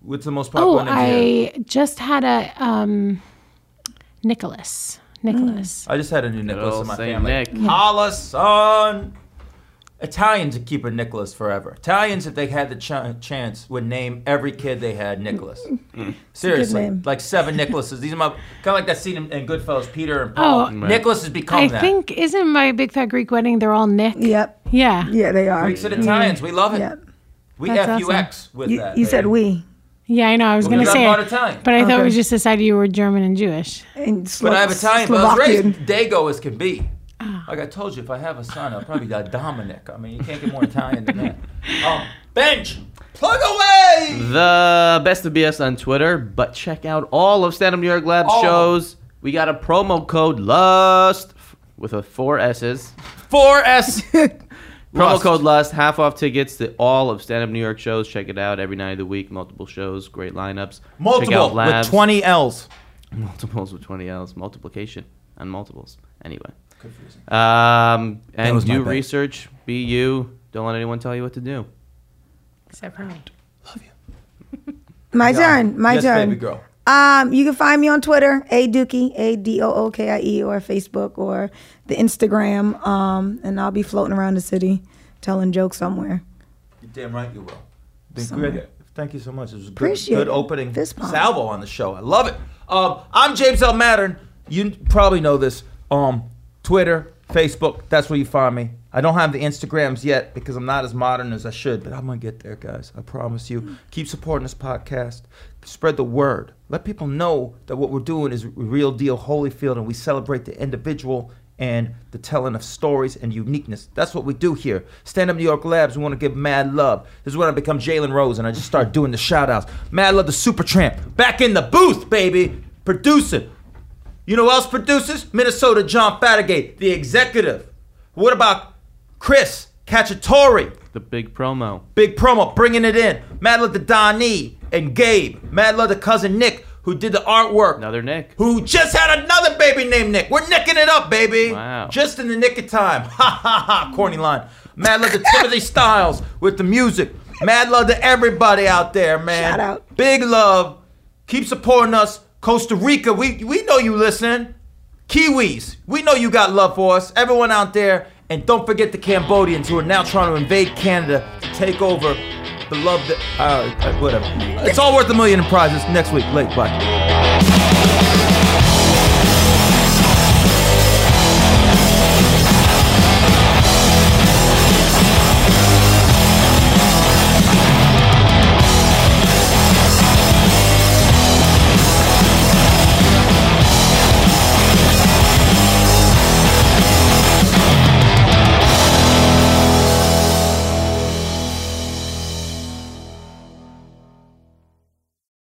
C: What's the most popular
B: Oh,
C: names? you have?
B: I just had a um, Nicholas. Nicholas.
C: I just had a new Nicholas
F: old
C: in my
F: Saint
C: family.
F: Nick.
C: Holla, son. Italians would keep a Nicholas forever. Italians, if they had the ch- chance, would name every kid they had Nicholas. Mm.
E: Seriously,
C: like seven Nicholases. These are my kind of like that scene in, in Goodfellas. Peter and Paul.
B: Oh.
C: Nicholas has become that.
B: I
C: that.
B: think isn't my big fat Greek wedding? They're all Nick.
E: Yep.
B: Yeah.
E: Yeah, they are.
C: Greeks and mm-hmm. Italians, we love it.
E: Yep.
C: We
B: That's
C: FUX with
E: You,
C: that.
E: you said we.
B: Yeah, I know. I was
C: Well,
B: going to
C: because
B: say
C: I'm part
B: it,
C: Italian.
B: but I thought we
E: Okay.
B: just decided you were German and Jewish.
E: And
C: But I have
E: Slo-
C: Italian. But I was
E: Slovakian.
C: raised Dago as can be.
B: Ah.
C: Like I told you, if I have a son, I'll probably be Dominic. I mean, you can't get more Italian than that. Um, bench, plug away.
F: The best of BS on Twitter, but check out all of Stand Up New York Labs
C: All
F: shows. We got a promo code LUST with a four S's.
C: Four S.
F: Promo
C: Lust.
F: code LUST, half off tickets to all of Stand Up New York shows. Check it out every night of the week. Multiple shows, great lineups. Check out
C: Multiple with twenty L's.
F: Multiples with 20 L's. Multiplication and multiples. Anyway. Um, and do
C: bet.
F: research. Be you. Don't let anyone tell you what to do.
B: Except for me. Love you.
E: My turn. My
C: yes,
E: turn.
C: baby girl.
E: Um, you can find me on Twitter, A Dookie, A D O O K I E, or Facebook or the Instagram. Um, and I'll be floating around the city telling jokes somewhere.
C: You're damn right you will. Been
E: Somewhere.
C: great. Thank you so much. It was a good,
E: Appreciate
C: good
E: it.
C: opening
E: Fist
C: salvo on the show. I love it. Um, I'm James L. Mattern. You probably know this. Um, Twitter, Facebook, that's where you find me. I don't have the Instagrams yet because I'm not as modern as I should, but I'm to get there, guys. I promise you. Keep supporting this podcast. Spread the word. Let people know that what we're doing is real deal Holyfield and we celebrate the individual and the telling of stories and uniqueness. That's what we do here. Stand Up New York Labs, we want to give mad love. This is when I become Jalen Rose and I just start doing the shout outs. Mad love the Super Tramp. Back in the booth, baby. Producing. You know who else produces? Minnesota John Fatigate, the executive. What about Chris Cacciatore?
F: The big promo.
C: Big promo, bringing it in. Mad love to Donnie and Gabe. Mad love to cousin Nick, who did the artwork.
F: Another Nick.
C: Who just had another baby named Nick. We're nicking it up, baby.
F: Wow.
C: Just in the nick of time. Ha ha ha. Corny line. Mad love to Timothy Styles with the music. Mad love to everybody out there, man.
E: Shout out.
C: Big love. Keep supporting us. Costa Rica, we, we know you listen. Kiwis, we know you got love for us. Everyone out there. And don't forget the Cambodians who are now trying to invade Canada to take over that. Uh, uh, whatever. It's all worth a million in prizes next week. Late. Bye.